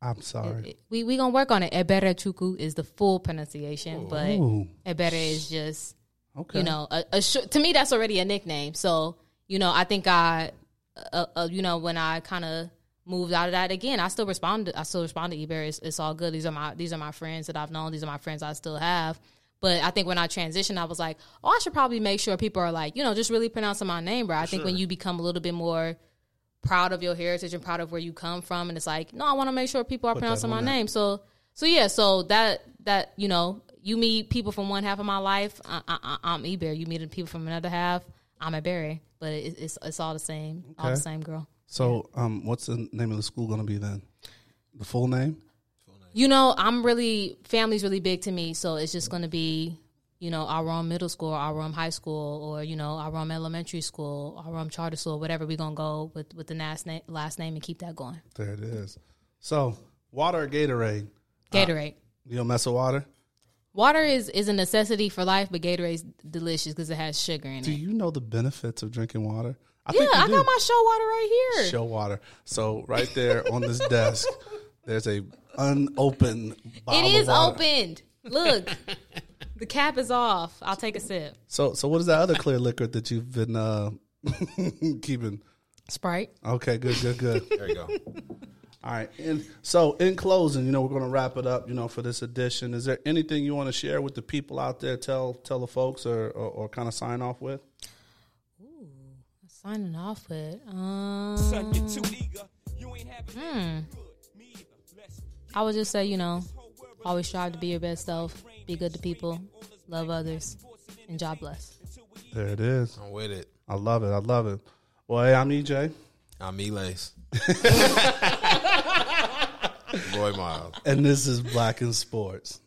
I'm sorry. We we gonna work on it. Ebere Chuku is the full pronunciation, but Ooh, Ebere is just okay. you know a, a sh- to me that's already a nickname. So you know I think I uh, uh, you know when I kind of moved out of that again, I still respond. I still respond to Ebere. It's, it's all good. These are my these are my friends that I've known. These are my friends I still have. But I think when I transitioned, I was like, oh, I should probably make sure people are like, you know, just really pronouncing my name. But I think when you become a little bit more proud of your heritage and proud of where you come from, and it's like, no, I want to make sure people are Put pronouncing my there. name. So, so yeah, so that that you know, you meet people from one half of my life, I, I'm Eber. You meet people from another half, I'm a Berry. But it, it's it's all the same, all the same girl. So, um, what's the name of the school going to be then? The full name? You know, I'm really family's really big to me, so it's just going to be, you know, our Rome Middle School, our Rome High School, or you know, our Rome Elementary School, our Rome Charter School, whatever. We're gonna go with with the last name, last name, and keep that going. There it is. So, water or Gatorade? Gatorade. You don't mess with water? Water is is a necessity for life, but Gatorade's delicious because it has sugar in Do it. Do you know the benefits of drinking water? I Yeah, I do. got my show water right here. show water. So right there on this desk, there's a unopened bottle it is of water. opened. Look, *laughs* the cap is off. I'll take a sip. So so what is that other clear liquor that you've been uh, *laughs* keeping? Sprite. Okay, good, good, good. *laughs* There you go. All right. And so in closing, you know, we're going to wrap it up, you know, for this edition. Is there anything you want to share with the people out there? Tell tell the folks or or, or kind of sign off with? Ooh, signing off with. Um, hmm. I would just say, you know, always strive to be your best self, be good to people, love others, and job bless. There it is. I'm with it. I love it. I love it. Well, hey, I'm EJ, I'm Elace. *laughs* Boy Miles. and this is Black in Sports.